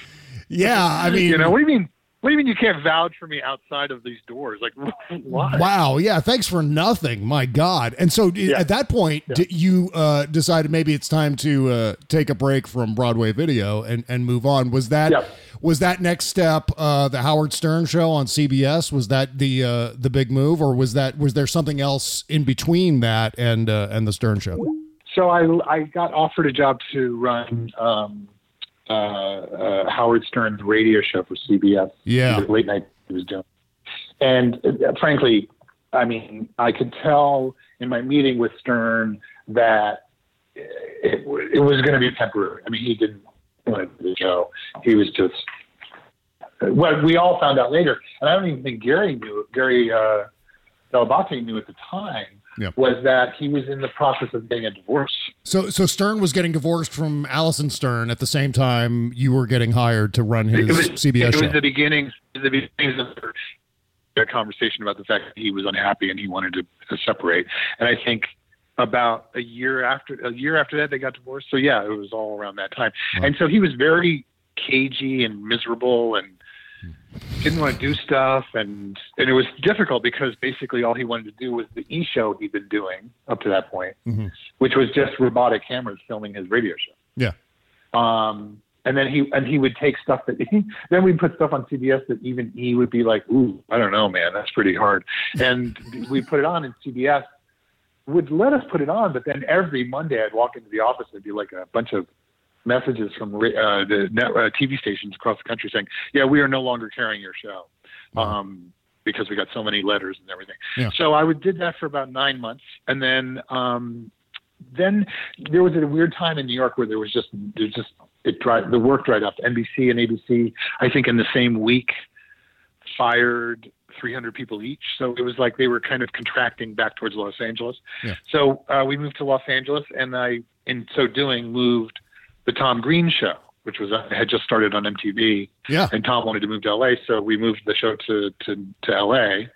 Yeah, I mean you know, what do you mean? What do you mean you can't vouch for me outside of these doors? Like, why? Wow. Yeah. Thanks for nothing. My God. And so yeah. at that point, yeah. you uh, decided maybe it's time to uh, take a break from Broadway video and, and move on. Was that was that next step uh, the Howard Stern show on CBS? Was that the uh, the big move, or was that was there something else in between that and uh, and the Stern show? So I I got offered a job to run. Um, uh, uh, Howard Stern's radio show for CBS. Yeah, late night he was doing, and uh, frankly, I mean, I could tell in my meeting with Stern that it, it was going to be temporary. I mean, he didn't want the show. He was just what we all found out later, and I don't even think Gary knew. Gary uh, Dell'Abate knew at the time was that he was in the process of getting a divorce. So, so Stern was getting divorced from Alison Stern at the same time you were getting hired to run his it was, CBS it show. was the beginning, the beginning of a conversation about the fact that he was unhappy and he wanted to, to separate. And I think about a year after a year after that they got divorced. So yeah, it was all around that time. And so he was very cagey and miserable and didn't want to do stuff and and it was difficult because basically all he wanted to do was the e show he'd been doing up to that point mm-hmm. which was just robotic cameras filming his radio show. Yeah. Um and then he and he would take stuff that he then we'd put stuff on cbs that even he would be like ooh i don't know man that's pretty hard. And we put it on in cbs would let us put it on but then every monday i'd walk into the office and it'd be like a bunch of messages from uh, the net, uh, TV stations across the country saying, "Yeah, we are no longer carrying your show." Um, because we got so many letters and everything. Yeah. So I would did that for about nine months, and then um, then there was a weird time in New York where there was just there just it dried the work dried up. NBC and ABC, I think, in the same week, fired 300 people each. So it was like they were kind of contracting back towards Los Angeles. Yeah. So uh, we moved to Los Angeles, and I, in so doing, moved the Tom Green show, which was uh, had just started on MTV. Yeah. And Tom wanted to move to LA, so we moved the show to to, to LA.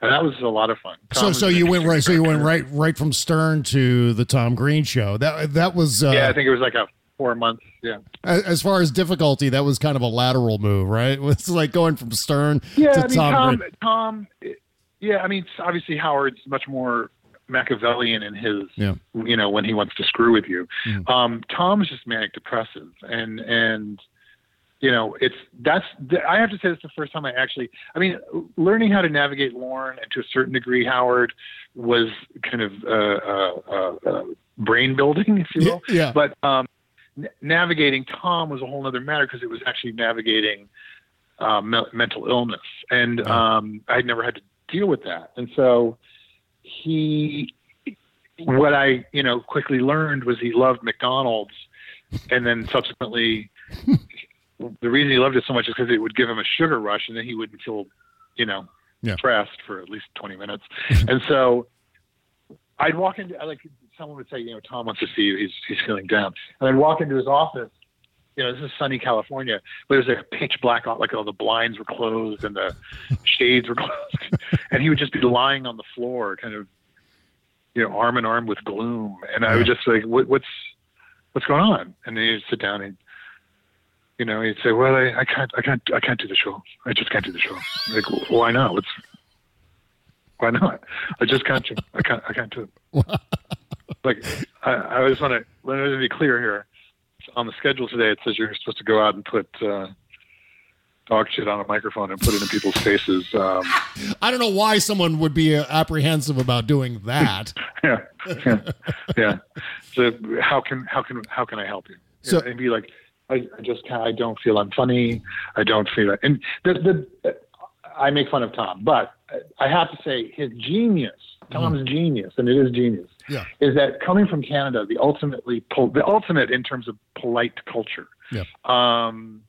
And that was a lot of fun. Tom so, so you went right. So you went right, right from Stern to the Tom Green show. That that was. Uh, yeah, I think it was like a four months. Yeah. As far as difficulty, that was kind of a lateral move, right? It was like going from Stern yeah, to I mean, Tom. Tom, Green. Tom. Yeah, I mean, obviously Howard's much more Machiavellian in his, yeah. you know, when he wants to screw with you. Mm. Um, Tom's just manic depressive, and and you know, it's that's. I have to say, it's the first time I actually. I mean, learning how to navigate Lorne and to a certain degree Howard was kind of uh, uh, uh, uh brain building, if you will. Yeah. But um, n- navigating Tom was a whole other matter because it was actually navigating uh, me- mental illness, and um, I'd never had to deal with that, and so he what I you know quickly learned was he loved McDonald's, and then subsequently the reason he loved it so much is because it would give him a sugar rush, and then he wouldn't feel you know yeah. depressed for at least twenty minutes, and so I'd walk into like someone would say you know Tom wants to see you he's he's feeling down, and I'd walk into his office. You know, this is sunny California, but it was like a pitch black, like all the blinds were closed and the shades were closed, and he would just be lying on the floor, kind of, you know, arm in arm with gloom. And I would just like, what, what's, what's going on? And then he'd sit down and, you know, he'd say, well, I, I can't, I can't, I can't do the show. I just can't do the show. Like, why not? What's, why not? I just can't. I can't. I can't do it. like, I, I just want to let me be clear here on the schedule today, it says you're supposed to go out and put uh, dog shit on a microphone and put it in people's faces. Um, I don't know why someone would be uh, apprehensive about doing that. yeah, yeah, yeah. So how can how can how can I help you? So and be like, I, I just can't, I don't feel I'm funny. I don't feel. And the the I make fun of Tom, but I have to say his genius, Tom's mm. genius, and it is genius yeah. is that coming from Canada, the ultimately the ultimate in terms of polite culture. Yeah. Um,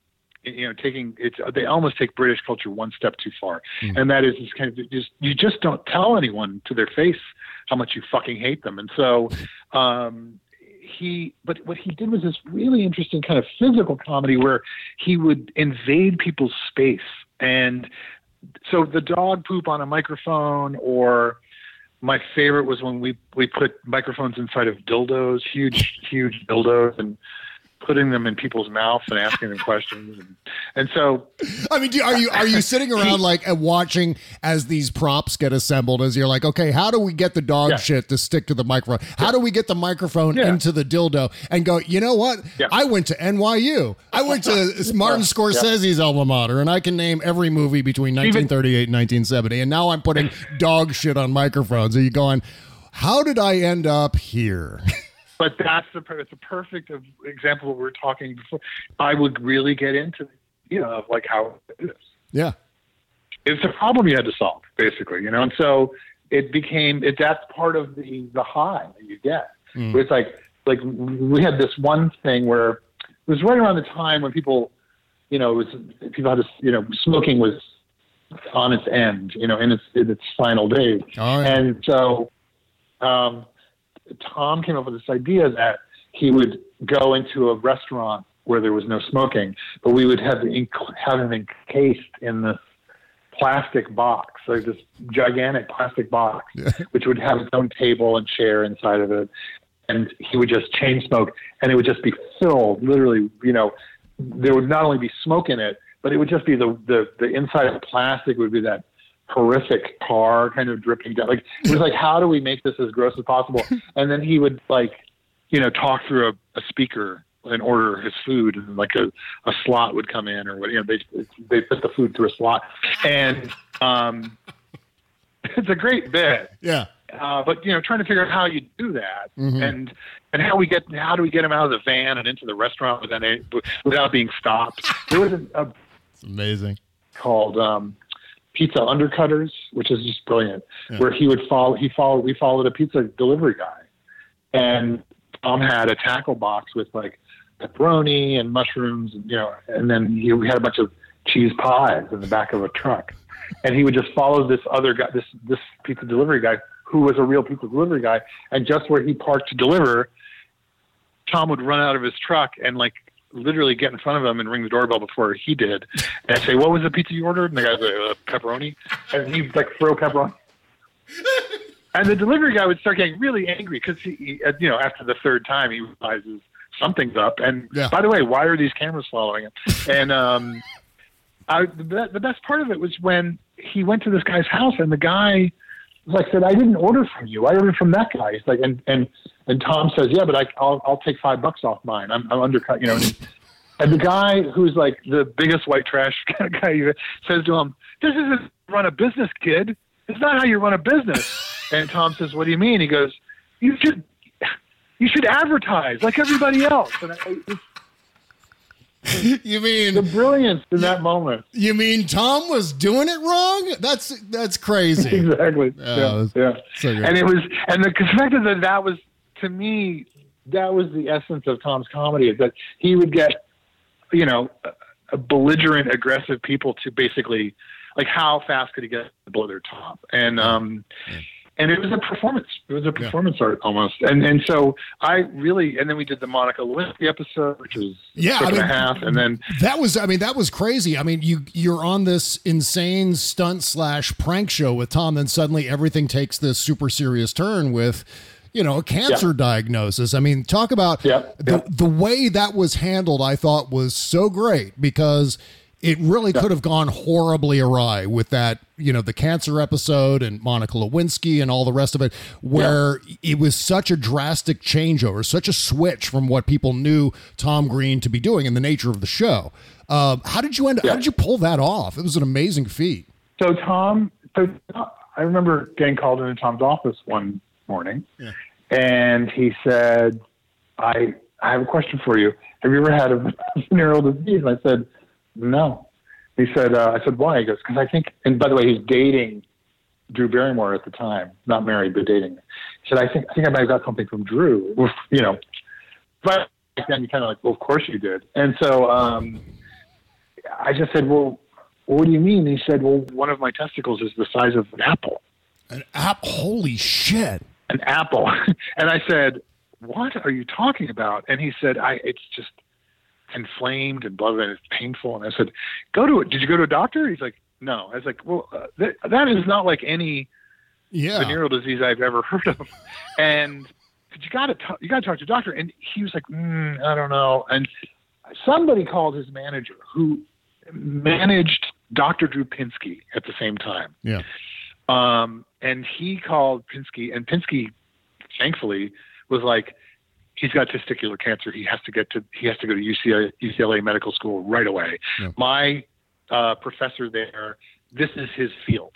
you know, taking it's they almost take British culture one step too far, Mm. and that is this kind of just you just don't tell anyone to their face how much you fucking hate them, and so. Um, he but what he did was this really interesting kind of physical comedy where he would invade people's space and so the dog poop on a microphone or my favorite was when we we put microphones inside of dildos, huge huge dildos, and putting them in people's mouths and asking them questions. And, and so, I mean, do, are you are you sitting around like and watching as these props get assembled? As you're like, okay, how do we get the dog Yeah. shit to stick to the microphone? How do we get the microphone Yeah. into the dildo? And go, you know what? Yeah. I went to NYU. I went to Martin Scorsese's alma mater, and I can name every movie between 1938 and 1970. And now I'm putting dog shit on microphones. Are you going? How did I end up here? but that's the it's a perfect example of what we were talking before. I would really get into, you know, like how it is. yeah. it's a problem you had to solve, basically, you know. And so it became it. That's part of the the high that you get. Mm. It's like like we had this one thing where it was right around the time when people, you know, it was people had this, you know, smoking was on its end, you know, in its in its final days, Oh, yeah. and so um, Tom came up with this idea that he would go into a restaurant where there was no smoking, but we would have, the, have him encased in this plastic box, like this gigantic plastic box, which would have its own table and chair inside of it. And he would just chain smoke, and it would just be filled, literally. You know, there would not only be smoke in it, but it would just be the the, the inside of the plastic would be that horrific tar kind of dripping down. Like it was like, how do we make this as gross as possible? And then he would like, you know, talk through a, a speaker and order his food, and like a, a slot would come in, or what you know, they they put the food through a slot, and um, it's a great bit. Yeah. Uh, but you know, trying to figure out how you do that, Mhm. and and how we get how do we get him out of the van and into the restaurant without without being stopped? There was a, a amazing. called um, Pizza Undercutters, which is just brilliant. Yeah. Where he would follow, he followed, we followed a pizza delivery guy, and Tom had a tackle box with like pepperoni and mushrooms, and, you know, and then he we had a bunch of cheese pies in the back of a truck, and he would just follow this other guy, this this pizza delivery guy who was a real pizza delivery guy, and just where he parked to deliver, Tom would run out of his truck and like literally get in front of him and ring the doorbell before he did, and say, "What was the pizza you ordered?" And the guy's like, uh, "Pepperoni," and he'd like throw pepperoni. And the delivery guy would start getting really angry because he, he, you know, after the third time, he realizes something's up. And Yeah. by the way, why are these cameras following him? And um, I, the, the best part of it was when he went to this guy's house, and the guy like, "said I didn't order from you. I ordered from that guy." He's like, and and and Tom says, "Yeah, but I, I'll I'll take five bucks off mine. I'm, I'm undercut, you know." And, and the guy who's like the biggest white trash kind of guy says to him, "This isn't run a business, kid. It's not how you run a business." And Tom says, "What do you mean?" He goes, "You should, you should advertise like everybody else." And I, it's You mean the brilliance in that moment. You mean Tom was doing it wrong? That's that's crazy. exactly. Oh, yeah, yeah. so and it was, and the fact is that that was to me, that was the essence of Tom's comedy is that he would get, you know, a belligerent, aggressive people to basically, like, how fast could he get below their top? And um, and it was a performance. It was a performance art almost. And and so I really, and then we did the Monica Lewinsky episode, which was Yeah, a I clip and a half, and then That was, I mean, that was crazy. I mean, you you're on this insane stunt slash prank show with Tom, then suddenly everything takes this super serious turn with, you know, a cancer Yeah. diagnosis. I mean, talk about yeah. the the way that was handled. I thought was so great because it really could have gone horribly awry with that, you know, the cancer episode and Monica Lewinsky and all the rest of it, where it was such a drastic changeover, such a switch from what people knew Tom Green to be doing and the nature of the show. Um, how did you end? How did you pull that off? It was an amazing feat. So Tom, so I remember getting called into Tom's office one morning, Yeah. and he said, "I I have a question for you. Have you ever had a venereal disease?" And I said, "No." He said, uh, "I said why?" He goes, "Because I think." And by the way, he's dating Drew Barrymore at the time, not married but dating. He said, "I think I think I might have got something from Drew." You know, but then you kind of like, "Well, of course you did." And so um, I just said, "Well." What do you mean? He said, "Well, one of my testicles is the size of an apple." An app? Holy shit! An apple. and I said, "What are you talking about?" And he said, "I. It's just inflamed and blah blah. And it's painful." And I said, "Go to it. Did you go to a doctor?" He's like, "No." I was like, "Well, uh, that, that is not like any Yeah. venereal disease I've ever heard of." And you got to you got to talk to a doctor." And he was like, mm, "I don't know." And somebody called his manager, who managed Dr. Drew Pinsky at the same time. Yeah. Um, and he called Pinsky, and Pinsky, thankfully, was like, he's got testicular cancer. He has to get to he has to go to UCLA, UCLA Medical School right away. Yeah. My uh, professor there, this is his field.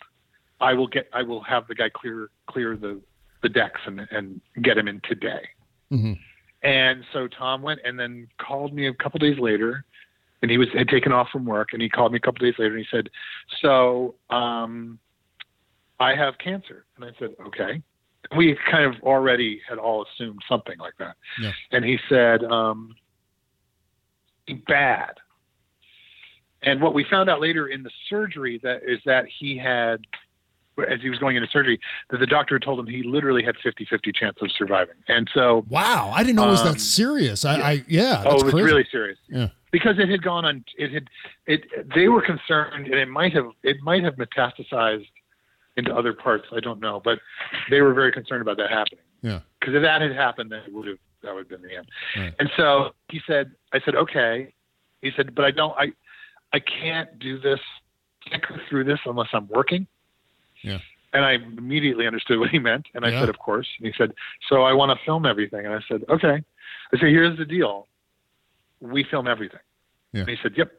I will get I will have the guy clear clear the the decks and and get him in today. Mm-hmm. And so Tom went and then called me a couple days later, and he was had taken off from work, and he called me a couple days later, and he said, "So, um, I have cancer." And I said, "Okay." We kind of already had all assumed something like that. Yeah. And he said, um, "Bad." And what we found out later in the surgery that is that he had as he was going into surgery that the doctor had told him he literally had 50-50 chance of surviving and so Wow, I didn't know it was Um, that serious. I, I yeah. oh it was crazy. really serious Yeah. because it had gone on it had it they were concerned and it might have it might have metastasized into other parts i don't know but they were very concerned about that happening Yeah. because if that had happened then it would have that would have been the end Right. and so he said i said okay he said but i don't i i can't do this can't go through this unless i'm working Yeah. and I immediately understood what he meant. And I Yeah. said, of course. And he said, so I want to film everything. And I said, okay. I said, here's the deal. We film everything. Yeah. And he said, yep.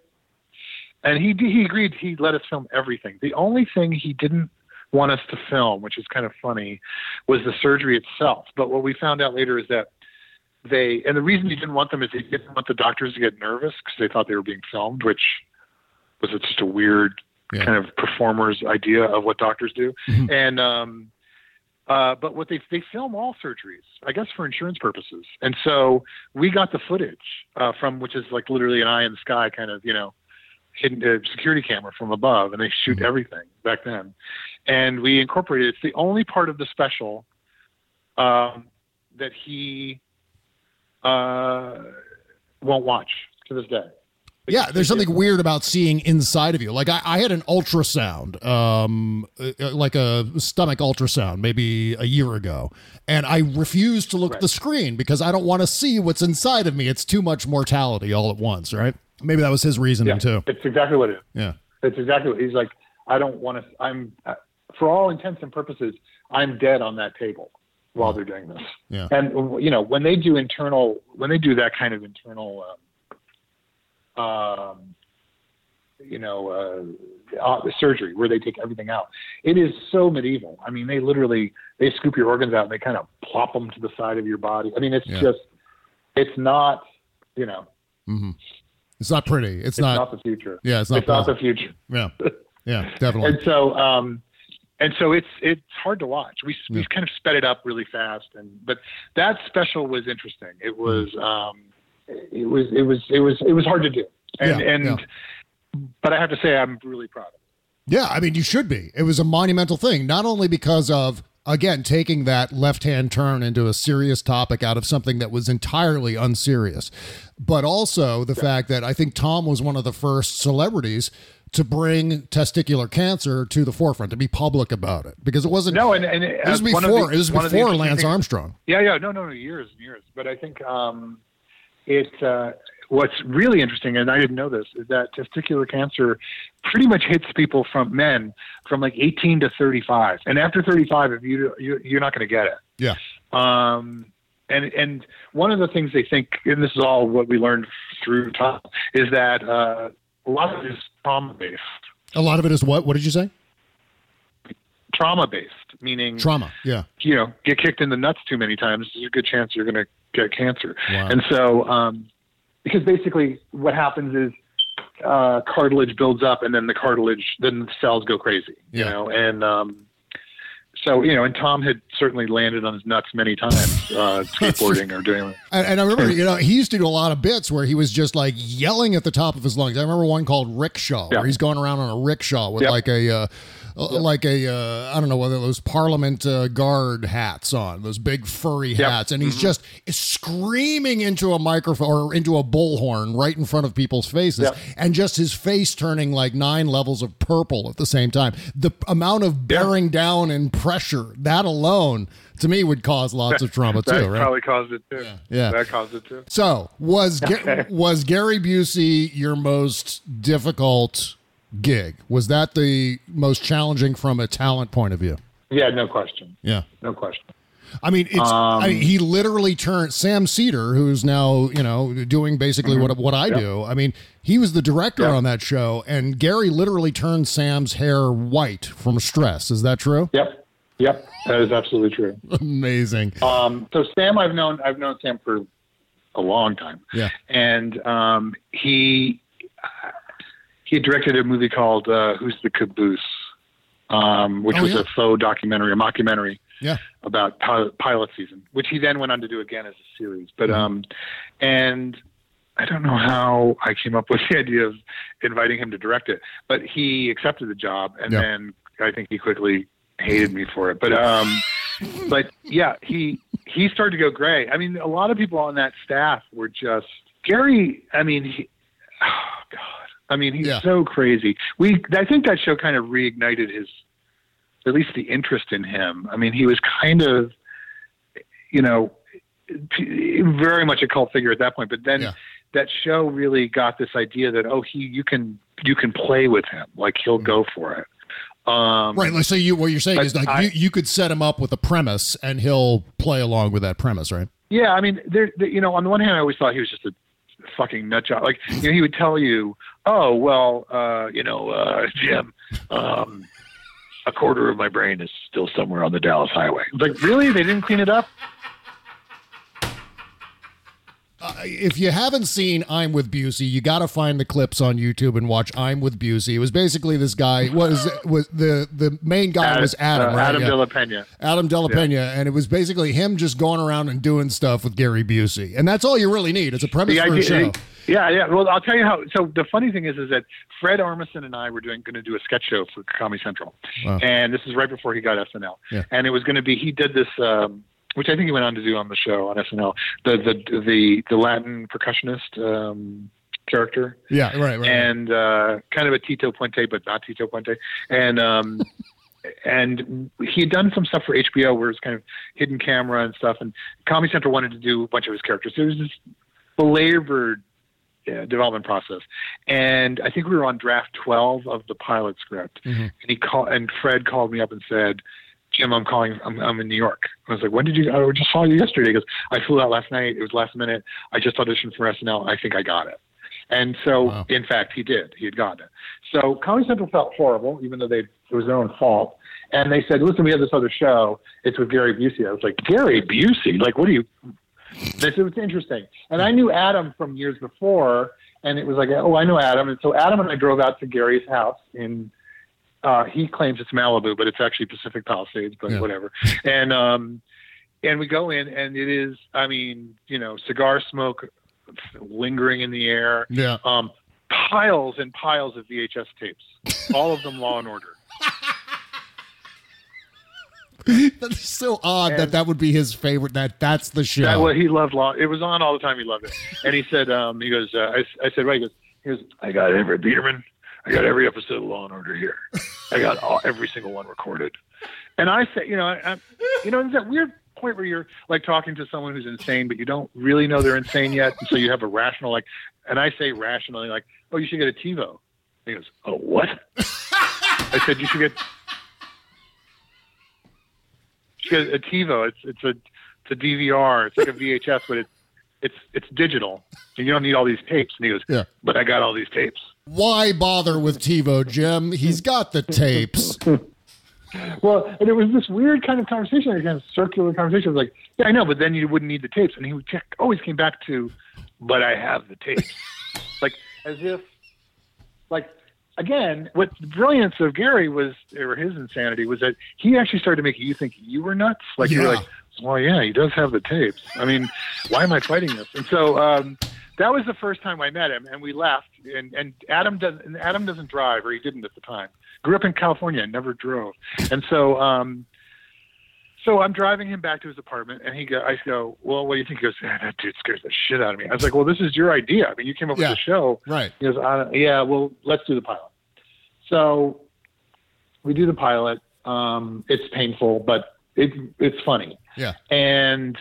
And he, he agreed. He let us film everything. The only thing he didn't want us to film, which is kind of funny, was the surgery itself. But what we found out later is that they, and the reason he didn't want them is he didn't want the doctors to get nervous because they thought they were being filmed, which was just a weird Yeah. kind of performer's idea of what doctors do. Mhm. And um, uh, but what they they film all surgeries, I guess, for insurance purposes. And so we got the footage uh, from which is like literally an eye in the sky, kind of you know, hidden uh, security camera from above, and they shoot Mhm. everything back then. And we incorporated. It's the only part of the special um, that he uh, won't watch to this day. Yeah, there's something weird about seeing inside of you. Like I, I had an ultrasound, um, uh, like a stomach ultrasound, maybe a year ago, and I refused to look at the screen because I don't want to see what's inside of me. It's too much mortality all at once, right? Maybe that was his reasoning Yeah, too. it's exactly what it is. Yeah, It's exactly what he's like. I don't want to. I'm, uh, for all intents and purposes, I'm dead on that table while they're doing this. yeah, And you know, when they do internal, when they do that kind of internal, um, um, you know, uh, uh, surgery where they take everything out, it is so medieval. I mean, they literally they scoop your organs out and they kind of plop them to the side of your body. I mean, it's Yeah. just, it's not, you know, hmm it's not pretty. It's, it's not. not, the future. yeah, it's not. it's not the future. yeah, yeah, definitely. and so um and so it's it's hard to watch we we Yeah. kind of sped it up really fast and but that special was interesting it was um it was it was it was it was hard to do and Yeah, and yeah. but i have to say i'm really proud of it Yeah, I mean, you should be. It was a monumental thing, not only because of, again, taking that left hand turn into a serious topic out of something that was entirely unserious, but also the fact that I think Tom was one of the first celebrities to bring testicular cancer to the forefront, to be public about it, because it wasn't. no and, and it was uh, before. the- it was one of the before Lance things- Armstrong. Yeah, yeah, no, no, no, years and years. But I think um, it. Uh, what's really interesting, and I didn't know this, is that testicular cancer pretty much hits people from men from like 18 to 35, and after 35, if you, you you're not going to get it. Yeah. Um, and and one of the things they think, and this is all what we learned through time, is that uh, a lot of it is trauma based. A lot of it is what? What did you say? Trauma based, meaning Trauma. Yeah. you know, get kicked in the nuts too many times, there's a good chance you're going to get cancer. Wow. And so, um, because basically what happens is uh, cartilage builds up, and then the cartilage, then the cells go crazy. You know, and um, so you know, and Tom had certainly landed on his nuts many times, uh, skateboarding or doing. And, and I remember, you know, he used to do a lot of bits where he was just like yelling at the top of his lungs. I remember one called Rickshaw, Yeah. where he's going around on a rickshaw with Yep. like a, uh, like a, uh, I don't know whether those Parliament uh, guard hats on, those big furry Yep. hats, and he's just screaming into a microphone or into a bullhorn right in front of people's faces, Yep. and just his face turning like nine levels of purple at the same time. The amount of bearing down and pressure that alone, to me, would cause lots of trauma that too, right? probably caused it too. Yeah. that caused it too. So was Ga- was Gary Busey your most difficult gig? Was that the most challenging from a talent point of view? Yeah, no question. Yeah. No question. I mean, it's I mean, Um, he literally turned Sam Seder, who's now you know doing basically what what I Yep. do. I mean, he was the director Yep. on that show, and Gary literally turned Sam's hair white from stress. Is that true? Yep. Yep. That is absolutely true. Amazing. Um, so Sam, I've known I've known Sam for a long time, Yeah. and um, he he directed a movie called uh, "Who's the Caboose," um, which Oh, was yeah. a faux documentary, a mockumentary Yeah. about pilot, pilot season, which he then went on to do again as a series. But Mm-hmm. um, and I don't know how I came up with the idea of inviting him to direct it, but he accepted the job, and Yeah. then I think he quickly hated me for it. But um, but yeah, he he started to go gray. I mean, a lot of people on that staff were just Gary. I mean, he, oh God. I mean, he's Yeah. so crazy. We I think that show kind of reignited his at least the interest in him. I mean, he was kind of, you know, very much a cult figure at that point. But then Yeah. that show really got this idea that oh, he you can you can play with him, like he'll go for it. Um, Right. Like, so you what you're saying is like I- you, you could set him up with a premise, and he'll play along with that premise, right? Yeah, I mean, there, there- you know, on the one hand, I always thought he was just a fucking nut job. Like, you know, he would tell you, "Oh, well, uh, you know, uh, Jim, um, a quarter of my brain is still somewhere on the Dallas Highway." It's like, really? They didn't clean it up? Uh, if you haven't seen I'm with Busey, you got to find the clips on YouTube and watch I'm with Busey. It was basically this guy was was the the main guy was Adam, uh, right? Adam Yeah. De La Pena. Adam De La Pena, and it was basically him just going around and doing stuff with Gary Busey, and that's all you really need. It's a premise The for a idea- show. Yeah, yeah. Well, I'll tell you how. So the funny thing is, is that Fred Armisen and I were doing going to do a sketch show for Comedy Central, Wow. and this is right before he got SNL. Yeah. And it was going to be he did this, um, which I think he went on to do on the show on SNL, the the the the Latin percussionist um, character, Yeah, right, right. and uh, kind of a Tito Puente, but not Tito Puente, and. Um, And he had done some stuff for HBO where it's kind of hidden camera and stuff. And Comedy Central wanted to do a bunch of his characters. It was this belabored uh, development process. And I think we were on draft 12 of the pilot script. Mhm. And he called, and Fred called me up and said, Jim, I'm calling, I'm, I'm in New York. I was like, when did you, I just saw you yesterday. He goes, I flew out last night. It was last minute. I just auditioned for SNL. I think I got it. And so, Wow. in fact, he did. He had gotten it. So Comedy Central felt horrible, even though they it was their own fault. And they said, "Listen, we have this other show. It's with Gary Busey." I was like, "Gary Busey? Like, what are you?" Said it's interesting. And I knew Adam from years before, and it was like, "Oh, I know Adam." And so Adam and I drove out to Gary's house in. Uh, he claims it's Malibu, but it's actually Pacific Palisades, but Yeah. whatever. And um, and we go in, and it is, I mean, you know, cigar smoke lingering in the air yeah. um, piles and piles of VHS tapes, all of them Law and Order. That's so odd that And- that would be his favorite. That that's the show. That what he loved Law. It was on all the time. He loved it. And he said, um, he goes, uh, I, I said, right. He goes, he goes, I got every Biederman. I got every episode of Law and Order here. I got all, every single one recorded. And I said, you know, I, I, you know, there's that weird point where you're like talking to someone who's insane, but you don't really know they're insane yet. And so you have a rational, like, and I say rationally, like, oh, you should get a TiVo. He goes, oh, what? I said, you should get, you should get a TiVo. It's, it's a, it's a DVR. It's like a VHS, but it's, it's, it's digital and you don't need all these tapes. And he goes, Yeah. but I got all these tapes. Why bother with TiVo, Jim? He's got the tapes. Well, and it was this weird kind of conversation, like kind of circular conversation. It was like, yeah, I know, but then you wouldn't need the tapes. And he would check, always came back to, but I have the tapes. like, as if, like, again, what the brilliance of Gary was, or his insanity, was that he actually started to make you think you were nuts. Like, you were like, well, yeah, he does have the tapes. I mean, why am I fighting this? And so, um, that was the first time I met him, and we left. And, and Adam doesn't. and Adam doesn't drive, or he didn't at the time. Grew up in California, never drove, and so um, so I'm driving him back to his apartment, and he go. I go, well, what do you think? He goes, "Ah, that dude scares the shit out of me. I was like, well, this is your idea. I mean, you came up Yeah. with the show. Right. He goes, yeah, well, let's do the pilot. So we do the pilot, Um, it's painful, but it it's funny. Yeah. And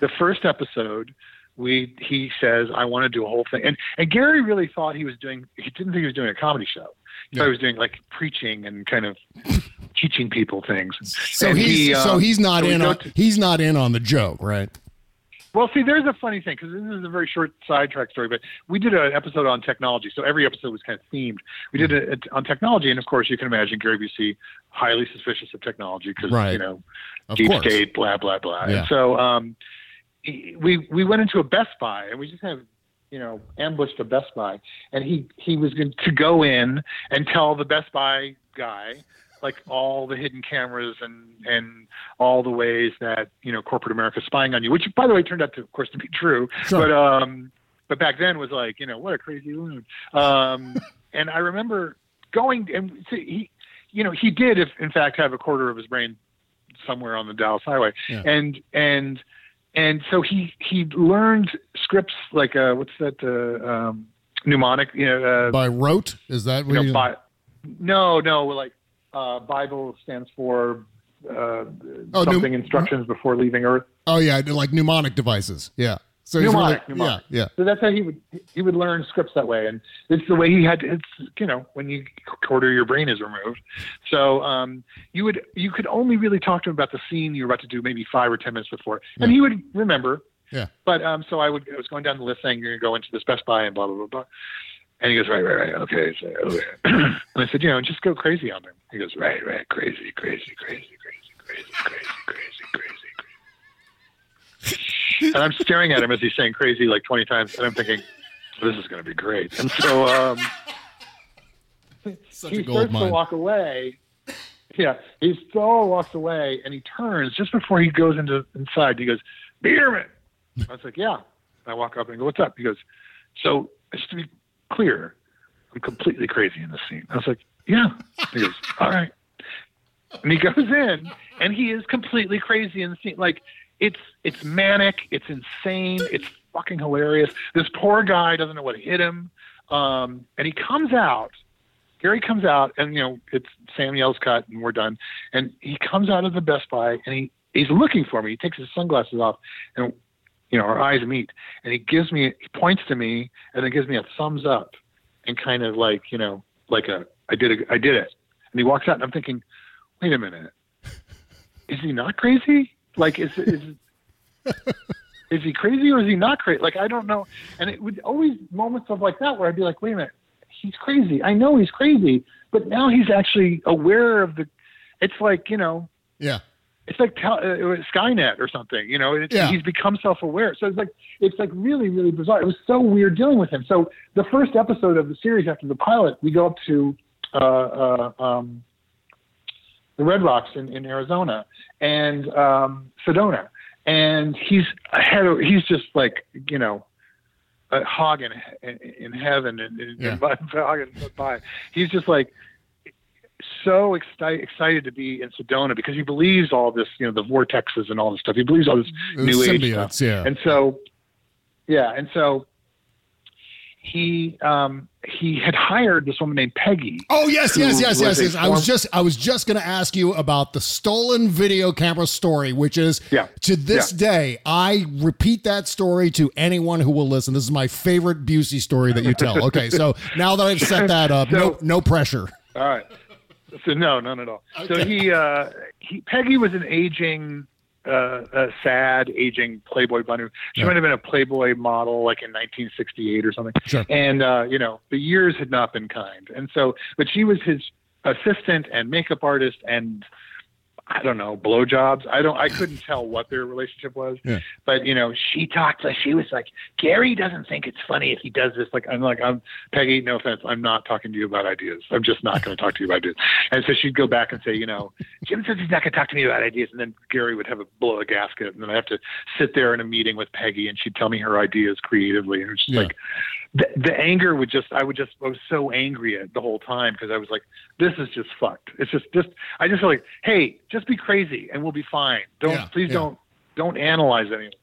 the first episode, we he says, I want to do a whole thing. And and Gary really thought he was doing he didn't think he was doing a comedy show. He thought he was doing like preaching and kind of teaching people things. So And he's he, so um, he's not so in on to- he's not in on the joke, right? well, see, there's a funny thing because this is a very short sidetrack story, but we did an episode on technology, so every episode was kind of themed. We did it on technology, and of course, you can imagine Gary Busey highly suspicious of technology because Right. you know Of deep course. state, blah blah blah. Yeah. And so um, we we went into a Best Buy, and we just kind of you know ambushed a Best Buy, and he he was going to go in and tell the Best Buy guy like all the hidden cameras and and all the ways that you know corporate America is spying on you, which by the way turned out to of course to be true. Sure. But um, but back then was like you know what a crazy loon. Um, and I remember going and see, he you know he did if in fact have a quarter of his brain somewhere on the Dallas Highway, Yeah. and and and so he he learned scripts like uh what's that uh, um, mnemonic you know uh, By rote, is that you know, you, Bi- no, no, like uh, Bible stands for uh, Oh, something instructions before leaving Earth. Oh yeah, like mnemonic devices. Yeah. So Mnemonic, really, mnemonic. yeah, yeah. So that's how he would he would learn scripts that way, and it's the way he had. It's you know when you quarter your brain is removed, so um, you would you could only really talk to him about the scene you were about to do maybe five or ten minutes before, and he would remember. Yeah. But um, so I would I was going down the list saying you're going to go into this Best Buy and blah blah blah blah, and he goes right right right okay, so, okay. and I said you know just go crazy on him. He goes right right crazy crazy crazy crazy crazy crazy crazy crazy. And I'm staring at him as he's saying crazy like 20 times, and I'm thinking, this is going to be great. And so um, Such he a gold starts to walk away. Yeah, he still walks away, and he turns just before he goes into inside. He goes, "Bierman." I was like, "Yeah." I walk up and go, "What's up?" He goes, "So be clear, I'm completely crazy in this scene." I was like, "Yeah." He goes, "All right." And he goes in, and he is completely crazy in the scene. Like it's it's manic, it's insane, it's fucking hilarious. This poor guy doesn't know what hit him, um, and he comes out. Gary comes out, and you know it's Sam yells cut, and we're done. And he comes out of the Best Buy, and he he's looking for me. He takes his sunglasses off, and you know our eyes meet, and he gives me he points to me, and then gives me a thumbs up, and kind of like you know like a I did a, I did it, and he walks out, and I'm thinking, wait a minute, is he not crazy? Like is is is he crazy or is he not crazy? Like I don't know. And it would always moments of like that where I'd be like, wait a minute, he's crazy. I know he's crazy, but now he's actually aware of the. It's like you know, Yeah. It's like tel- uh, Skynet or something. You know, Yeah. he's become self-aware. So it's like it's like really really bizarre. It was so weird dealing with him. So the first episode of the series after the pilot, we go up to uh, uh, um, the Red Rocks in, in Arizona and um, Sedona, and he's ahead. Of, he's just like you know. A hog in, in, in heaven and, and, Yeah. and by, by. He's just like so excited excited to be in Sedona because he believes all this, you know, the vortexes and all this stuff. He believes all this The new age stuff. yeah. And so, yeah, and so he um, he had hired this woman named Peggy. Oh yes, yes, yes, yes, yes. I was just I was just going to ask you about the stolen video camera story, which is Yeah. to this Yeah. day I repeat that story to anyone who will listen. This is my favorite Busey story that you tell. Okay, so now that I've set that up, no no pressure. All right. So no, none at all. So he, uh, he, Peggy was an aging, uh, a sad, aging Playboy bunny. She Yeah. might have been a Playboy model like in 1968 or something. Sure. And uh, you know, the years had not been kind. And so, but she was his assistant and makeup artist and I don't know, blowjobs. I don't. I couldn't tell what their relationship was. Yeah. But you know, she talked like she was like, Gary doesn't think it's funny if he does this. Like I'm like I'm Peggy. No offense, I'm not talking to you about ideas. I'm just not going to talk to you about ideas. And so she'd go back and say, you know, Jim says he's not going to talk to me about ideas, and then Gary would have a blow a gasket, and then I have to sit there in a meeting with Peggy, and she'd tell me her ideas creatively, and it's just Yeah. like the, the anger would just I would just I was so angry at the whole time because I was like this is just fucked. It's just just I just feel like hey just be crazy and we'll be fine. Don't Yeah, please yeah. don't don't analyze anything.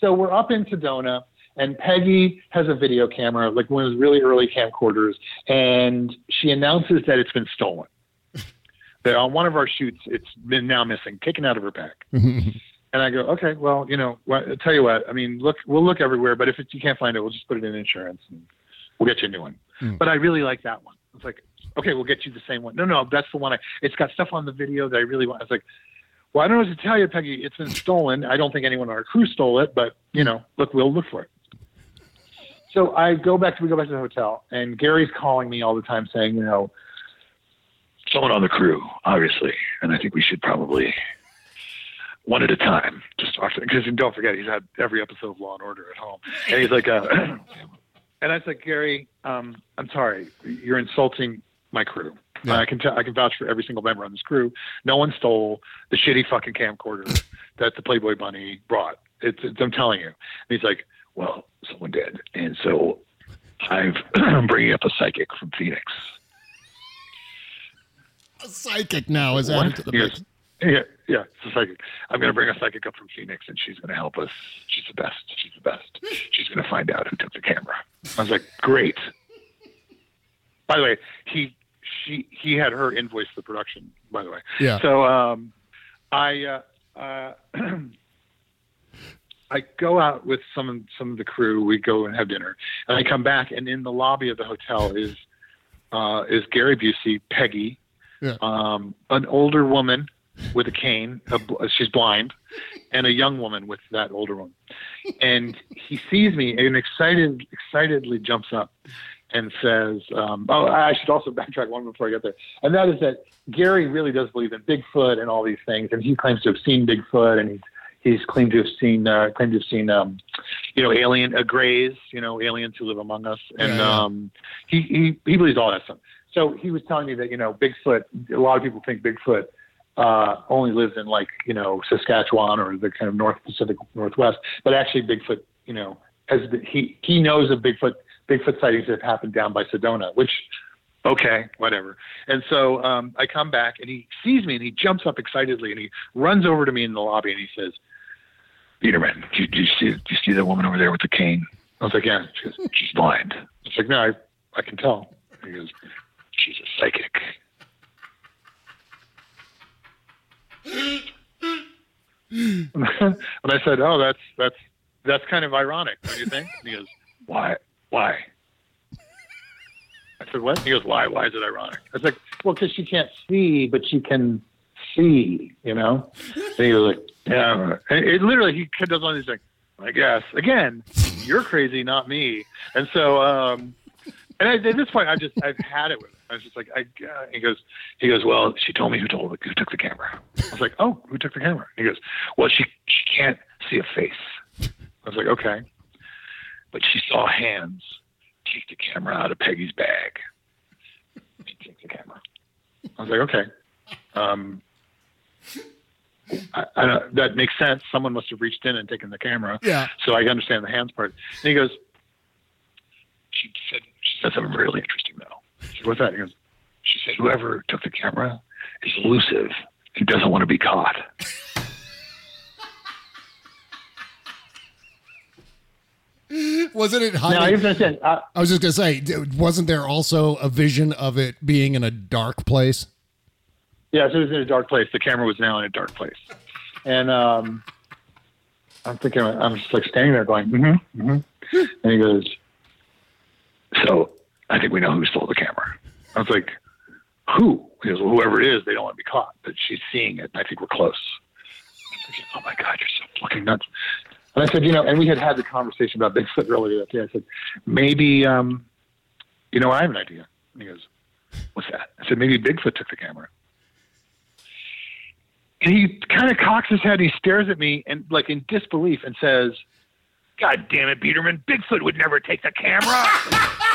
So we're up in Sedona and Peggy has a video camera like one of those really early camcorders and she announces that it's been stolen. that on one of our shoots, it's been now missing, taken out of her pack. And I go, okay, well, you know, what, I'll tell you what, I mean, look, we'll look everywhere, but if it, you can't find it, we'll just put it in insurance and we'll get you a new one. Mm. But I really like that one. It's like, okay, we'll get you the same one. No, no, that's the one I, it's got stuff on the video that I really want. I was like, well, I don't know what to tell you, Peggy. It's been stolen. I don't think anyone on our crew stole it, but you know, look, we'll look for it. So I go back to, we go back to the hotel and Gary's calling me all the time saying, you know, someone on the crew, obviously. And I think we should probably one at a time just talk to because don't forget he's had every episode of Law and Order at home, and he's like, uh, and I said, Gary, um, I'm sorry, you're insulting my crew. Yeah. I can t- I can vouch for every single member on this crew. No one stole the shitty fucking camcorder that the Playboy Bunny brought. It's, it's I'm telling you. And he's like, well, someone did, and so I've I'm bringing up a psychic from Phoenix. A psychic now is added to the mix. yeah, yeah, it's a psychic. I'm going to bring a psychic up from Phoenix, and she's going to help us. She's the best. She's the best. She's going to find out who took the camera. I was like, great. By the way, he she he had her invoice the production. By the way, Yeah. So um, I uh, uh, I go out with some some of the crew. We go and have dinner, and I come back, and in the lobby of the hotel is uh, is Gary Busey, Peggy, Yeah. um, an older woman with a cane. A, she's blind, and a young woman with that older one. And he sees me and excited, excitedly jumps up and says, um, "Oh, I should also backtrack one before I get there." And that is that Gary really does believe in Bigfoot and all these things, and he claims to have seen Bigfoot, and he's he's claimed to have seen uh, claimed to have seen um, you know alien uh, grays, you know aliens who live among us, and Yeah, yeah. um, he he he believes all that stuff. So he was telling me that you know Bigfoot. A lot of people think Bigfoot uh, only lives in like you know Saskatchewan or the kind of North Pacific Northwest, but actually Bigfoot, you know, has been, he he knows of Bigfoot Bigfoot sightings that happened down by Sedona, which okay, whatever. And so um, I come back and he sees me and he jumps up excitedly and he runs over to me in the lobby and he says, Biederman, do you, do you see do you see that woman over there with the cane? I was like, yeah. She goes, she's blind. I was like, no, I, I can tell. He goes, she's a psychic. And I said, "Oh, that's that's that's kind of ironic, don't you think?" And he goes, "Why? Why?" I said, "What?" He goes, "Why? Why is it ironic?" I was like, "Well, because she can't see, but she can see, you know." And he was like, "Yeah." And it literally, he does one of these things. I guess again, you're crazy, not me. And so, um, and I, at this point, I just I've had it with. I was just like, I. Uh, he goes, he goes, well, she told me who told who took the camera. I was like, oh, who took the camera? He goes, well, she she can't see a face. I was like, okay, but she saw hands take the camera out of Peggy's bag. She took the camera. I was like, okay. Um, I, I, don't- that makes sense. Someone must have reached in and taken the camera. Yeah. So I understand the hands part. And he goes, she said, she said something really interesting though. I said, What's that? He goes, she said, whoever took the camera is elusive and doesn't want to be caught. Wasn't it Now, hiding? you have to uh, I was just gonna say, wasn't there also a vision of it being in a dark place? Yeah, so it was in a dark place. The camera was now in a dark place, and um, I'm thinking, I'm just like standing there going, mm-hmm, mm-hmm. and he goes, "So I think we know who stole the camera." I was like, "Who?" He goes, well, "Whoever it is, they don't want to be caught, but she's seeing it, and I think we're close." Thinking, "Oh my God, you're so fucking nuts!" And I said, "You know," and we had had the conversation about Bigfoot earlier that day. I said, "Maybe, um, you know, I have an idea." And he goes, "What's that?" I said, "Maybe Bigfoot took the camera." And he kind of cocks his head. He stares at me and like in disbelief and says, "God damn it, Biederman! Bigfoot would never take the camera."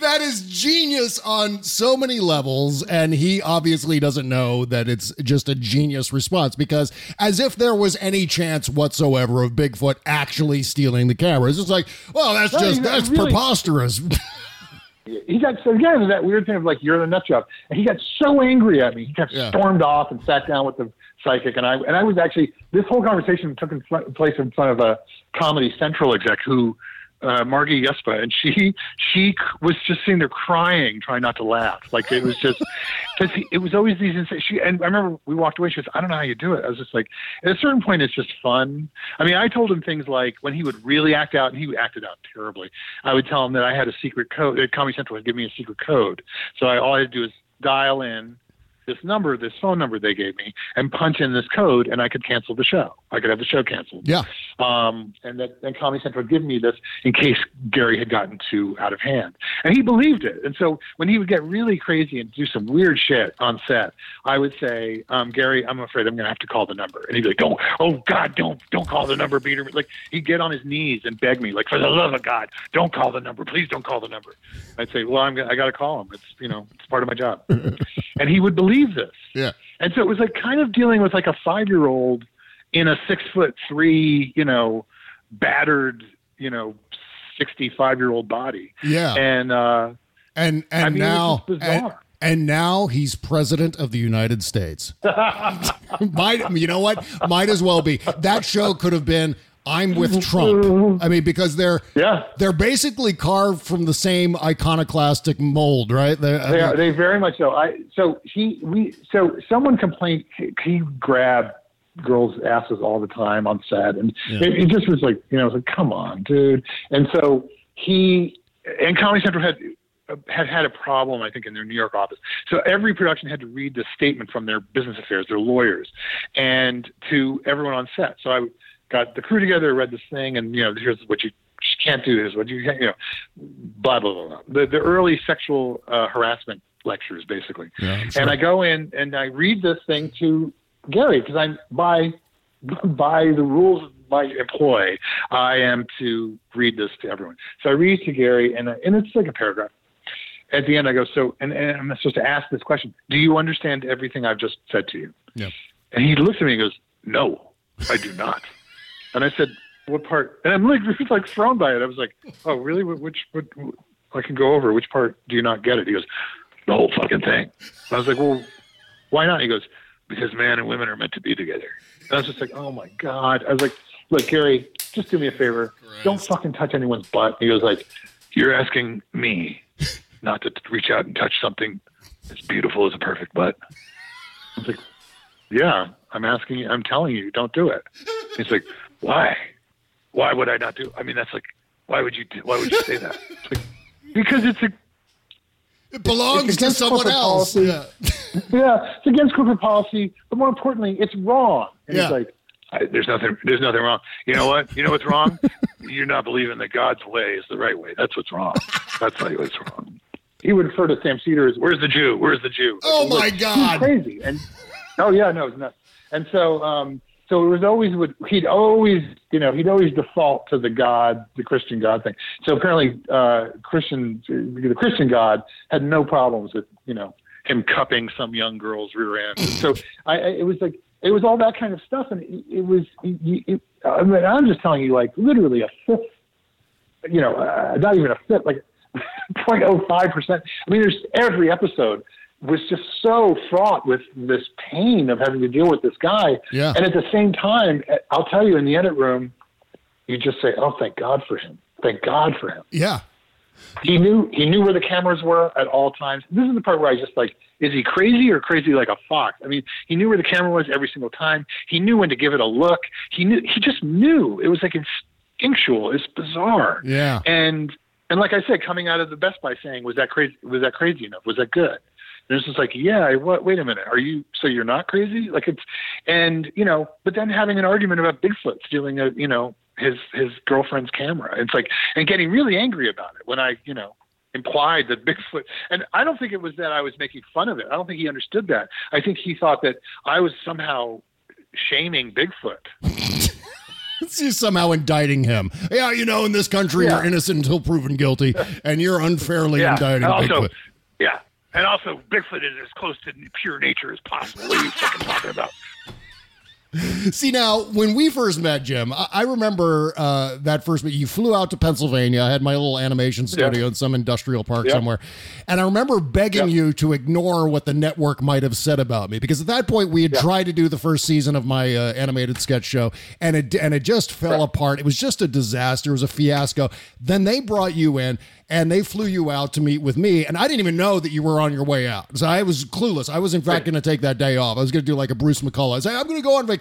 That is genius on so many levels, and he obviously doesn't know that it's just a genius response because, as if there was any chance whatsoever of Bigfoot actually stealing the cameras, it's like, well, that's No, just that's really- preposterous. he got so again that weird thing of like you're the nut job, and he got so angry at me. He kept Yeah. stormed off and sat down with the psychic, and I and I was actually this whole conversation took in fl- place in front of a Comedy Central exec who uh, Margie Yespa, and she she was just sitting there crying, trying not to laugh. Like it was just because it was always these. Insane, she and I remember we walked away. She goes, "I don't know how you do it." I was just like, at a certain point, it's just fun. I mean, I told him things like when he would really act out, and he acted out terribly. I would tell him that I had a secret code. That Comedy Central would give me a secret code, so I all I had to do is dial in this number, this phone number they gave me, and punch in this code, and I could cancel the show. I could have the show canceled. Yeah. Um, and that and Comedy Central would give me this in case Gary had gotten too out of hand, and he believed it. And so when he would get really crazy and do some weird shit on set, I would say, um, Gary, I'm afraid I'm going to have to call the number, and he'd be like, Don't, oh God, don't, don't call the number, Peter. Like he'd get on his knees and beg me, like for the love of God, don't call the number, please don't call the number. I'd say, Well, I'm, I got to call him. It's you know, it's part of my job, and he would believe this. Yeah. And so it was like kind of dealing with like a five year old in a six foot three, you know, battered, you know, 65 year old body. Yeah. And, uh, And and I mean, now and, and now he's president of the United States. Might you know what? Might as well be. That show could have been I'm with Trump. I mean, because they're yeah they're basically carved from the same iconoclastic mold, right? They're- they, are, they very much so. I, so he, we, so someone complained, he, grabbed girls' asses all the time on set. And Yeah. it, it just was like, you know, like, come on, dude. And so he, and Comedy Central had, had had a problem, I think, in their New York office. So every production had to read the statement from their business affairs, their lawyers, and to everyone on set. So I got the crew together, read this thing, and you know, here's what you can't do. Here's what you can't, you know, blah blah blah. blah. The the early sexual uh, harassment lectures, basically. Yeah. And I go in and I read this thing to Gary because I'm by by the rules of my employ, I am to read this to everyone. So I read to Gary, and and it's like a paragraph. At the end, I go, so, and, and I'm supposed to ask this question: Do you understand everything I've just said to you? Yeah. And he looks at me and goes, No, I do not. and I said, What part? And I'm like, like thrown by it. I was like, Oh, really? Wh- Which, what, I can go over. Which part do you not get it? He goes, The whole fucking thing. And I was like, Well, why not? He goes, Because man and women are meant to be together. And I was just like, Oh my God. I was like, Look, Gary, just do me a favor. Don't fucking touch anyone's butt. He goes like, You're asking me not to reach out and touch something as beautiful as a perfect butt. I was like, yeah, I'm asking you, I'm telling you, don't do it. He's like, why? Why would I not do? I mean, that's like, why would you? Do, why would you say that? It's like, because it's a. It belongs it's to someone else. policy. Yeah. yeah, it's against corporate policy, but more importantly, it's wrong. And Yeah. he's like, I, there's nothing, there's nothing wrong. You know what? You know what's wrong? You're not believing that God's way is the right way. That's what's wrong. That's like what's wrong. He would refer to Sam Seder as, "Where's the Jew? Where's the Jew?" Oh, Like, my he's God. crazy. And oh yeah, no, it's nuts. And so, um, so it was always would he'd always, you know, he'd always default to the God, the Christian God thing. So apparently, uh, Christian, the Christian God had no problems with, you know, him cupping some young girl's rear end. So I, I it was like it was all that kind of stuff, and it, it was. It, it, I mean, I'm just telling you, like literally a fifth, you know, uh, not even a fifth, like 0.05 percent. I mean, there's every episode was just so fraught with this pain of having to deal with this guy. Yeah. And at the same time, I'll tell you, in the edit room, you just say, "Oh, thank God for him. Thank God for him." Yeah. He knew he knew where the cameras were at all times. This is the part where I just like, is he crazy or crazy like a fox? I mean, he knew where the camera was every single time. He knew when to give it a look. He knew he just knew. It was like instinctual. It's bizarre. Yeah. And and like I said, coming out of the Best Buy saying, was that crazy? Was that crazy enough? Was that good? And it's just like, yeah. What? Wait a minute. Are you? So you're not crazy? Like it's, and you know, but then having an argument about Bigfoot stealing a, you know, his his girlfriend's camera. It's like, and getting really angry about it when I, you know, implied that Bigfoot. And I don't think it was that I was making fun of it. I don't think he understood that. I think he thought that I was somehow shaming Bigfoot. You're somehow indicting him. Yeah, you know, in this country, Yeah. you're innocent until proven guilty, and you're unfairly Yeah. indicting And also, Bigfoot. yeah. And also, Bigfoot is as close to pure nature as possible. What are you fucking talking about? See now, when we first met, Jim, I, I remember uh, that first meet. You flew out to Pennsylvania. I had my little animation studio in some industrial park somewhere, and I remember begging you to ignore what the network might have said about me. Because at that point we had tried to do the first season of my uh, animated sketch show, and it and it just fell apart. It was just a disaster. It was a fiasco. Then they brought you in and they flew you out to meet with me and i didn't even know that you were on your way out. So i was clueless. I was in fact going to take that day off. I was going to do like a Bruce McCulloch. I say i'm going to go on vacation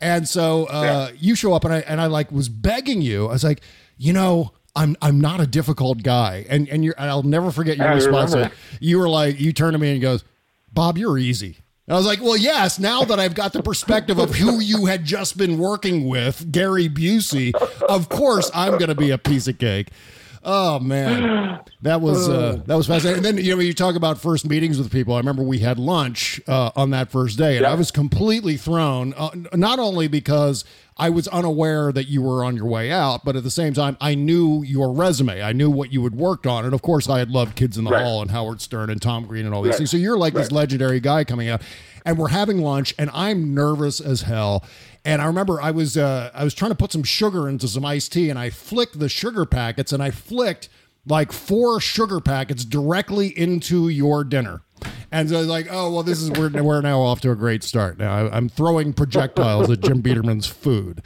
and so uh, you show up and i and i like was begging you i was like you know I'm I'm not a difficult guy, and and you're, I'll never forget your I response. remember. You were like, you turned to me and goes, Bob, you're easy. And I was like, well, yes. Now that I've got the perspective of who you had just been working with, Gary Busey, of course I'm going to be a piece of cake. Oh man, that was uh, that was fascinating. And then you know you talk about first meetings with people, I remember we had lunch uh, on that first day, and I was completely thrown. Uh, not only because I was unaware that you were on your way out, but at the same time, I knew your resume. I knew what you had worked on, and of course, I had loved Kids in the Right. Hall and Howard Stern and Tom Green and all these Right. things. So you're like this legendary guy coming out, and we're having lunch, and I'm nervous as hell. And I remember I was uh, I was trying to put some sugar into some iced tea, and I flicked the sugar packets, and I flicked like four sugar packets directly into your dinner. And so like, oh well, this is we're we're now off to a great start. Now I'm throwing projectiles at Jim Biederman's food.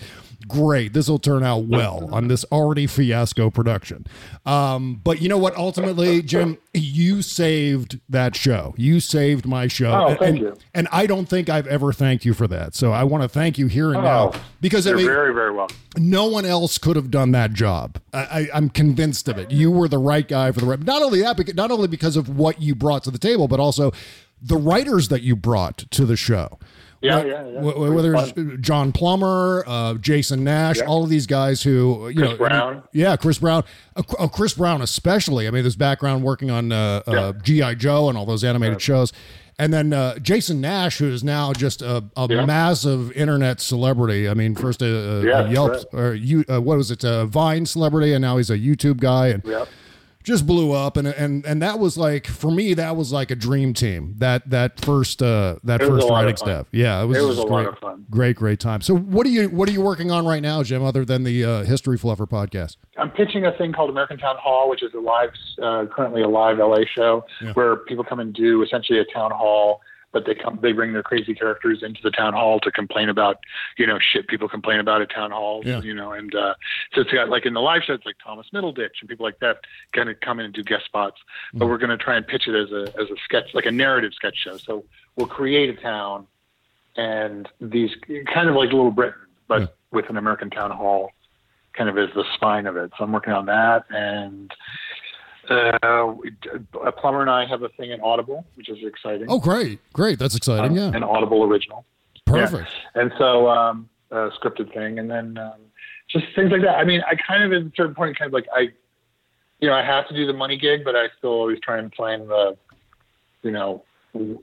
Great, this will turn out well on this already fiasco production. Um, but you know what? Ultimately, Jim, you saved that show. You saved my show. Oh, and, thank and- you. and I don't think I've ever thanked you for that. So I want to thank you here and now Oh, because I you're mean, very, very well. no one else could have done that job. I, I, I'm convinced of it. You were the right guy for the right. Not only that, because, not only because of what you brought to the table, but also the writers that you brought to the show. Yeah, yeah, yeah. wh- Whether it's John Plummer, uh, Jason Nash, Yeah. all of these guys who you Chris know, Brown. yeah, Chris Brown, uh, oh, Chris Brown especially. I mean, this background working on uh, uh, GI Joe and all those animated shows, and then uh, Jason Nash, who is now just a, a Yeah. massive internet celebrity. I mean, first a, a, Yeah, Yelp right. or you, uh, what was it, a Vine celebrity, and now he's a YouTube guy, and. Just blew up. And and and that was like for me, that was like a dream team. That that first uh, that first lot writing staff. Yeah, it was, It was a lot great, of fun. Great, great time. So what are you what are you working on right now, Jim? Other than the uh, History Fluffer podcast? I'm pitching a thing called American Town Hall, which is a live, uh, currently a live LA show Yeah. where people come and do essentially a town hall, but they come, they bring their crazy characters into the town hall to complain about, you know, shit people complain about at town halls, Yeah. you know, and uh, so it's got like in the live show, it's like Thomas Middleditch and people like that kind of come in and do guest spots. But Mm. we're going to try and pitch it as a as a sketch, like a narrative sketch show. So we'll create a town and these kind of like Little Britain, but Yeah. with an American town hall kind of as the spine of it. So I'm working on that, and uh, a Plummer and I have a thing in Audible, which is exciting. Oh, great, great. That's exciting. Um, yeah, an Audible original. perfect. Yeah. And so um, a scripted thing, and then um, just things like that. I mean, I kind of at a certain point, kind of like I, you know, I have to do the money gig, but I still always try and plan the, you know,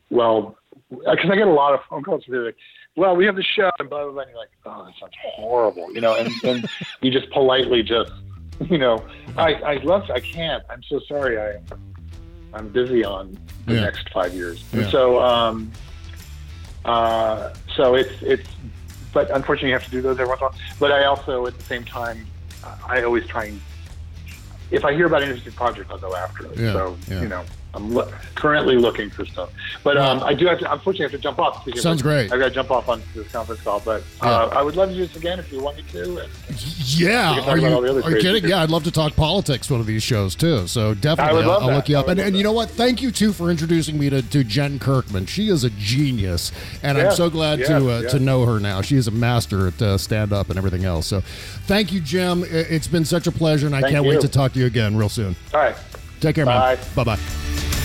well, because I get a lot of phone calls where they're like, well, we have the show and blah blah blah. And you're like, oh, that sounds horrible, you know, and and you just politely just, you know, I I love I can't. I'm so sorry. I I'm busy on the Yeah. next five years, Yeah. and so um, uh, so it's it's, but unfortunately, you have to do those every once in a while. But I also, at the same time, I always try and if I hear about an interesting project, I'll go after it. Yeah, so yeah. you know, I'm lo- currently looking for stuff. But um, I do have to. Unfortunately, I have to jump off. because Sounds great. I've got to jump off on this conference call. But uh, I would love to do this again if you want me to. And Yeah, can talk are you, about all the other are you crazy kidding? shit. Yeah, I'd love to talk politics one of these shows too. So definitely, I'll, love I'll that. look you up. I And, would and love you know what? Thank you too for introducing me to, to Jen Kirkman. She is a genius, and I'm Yeah, so glad yeah, to uh, yeah. to know her now. She is a master at uh, stand up and everything else. So, thank you, Jim. I- It's been such a pleasure, and I Thank can't wait you. to talk to you again real soon. all right, Take care, Bye. man. Bye bye.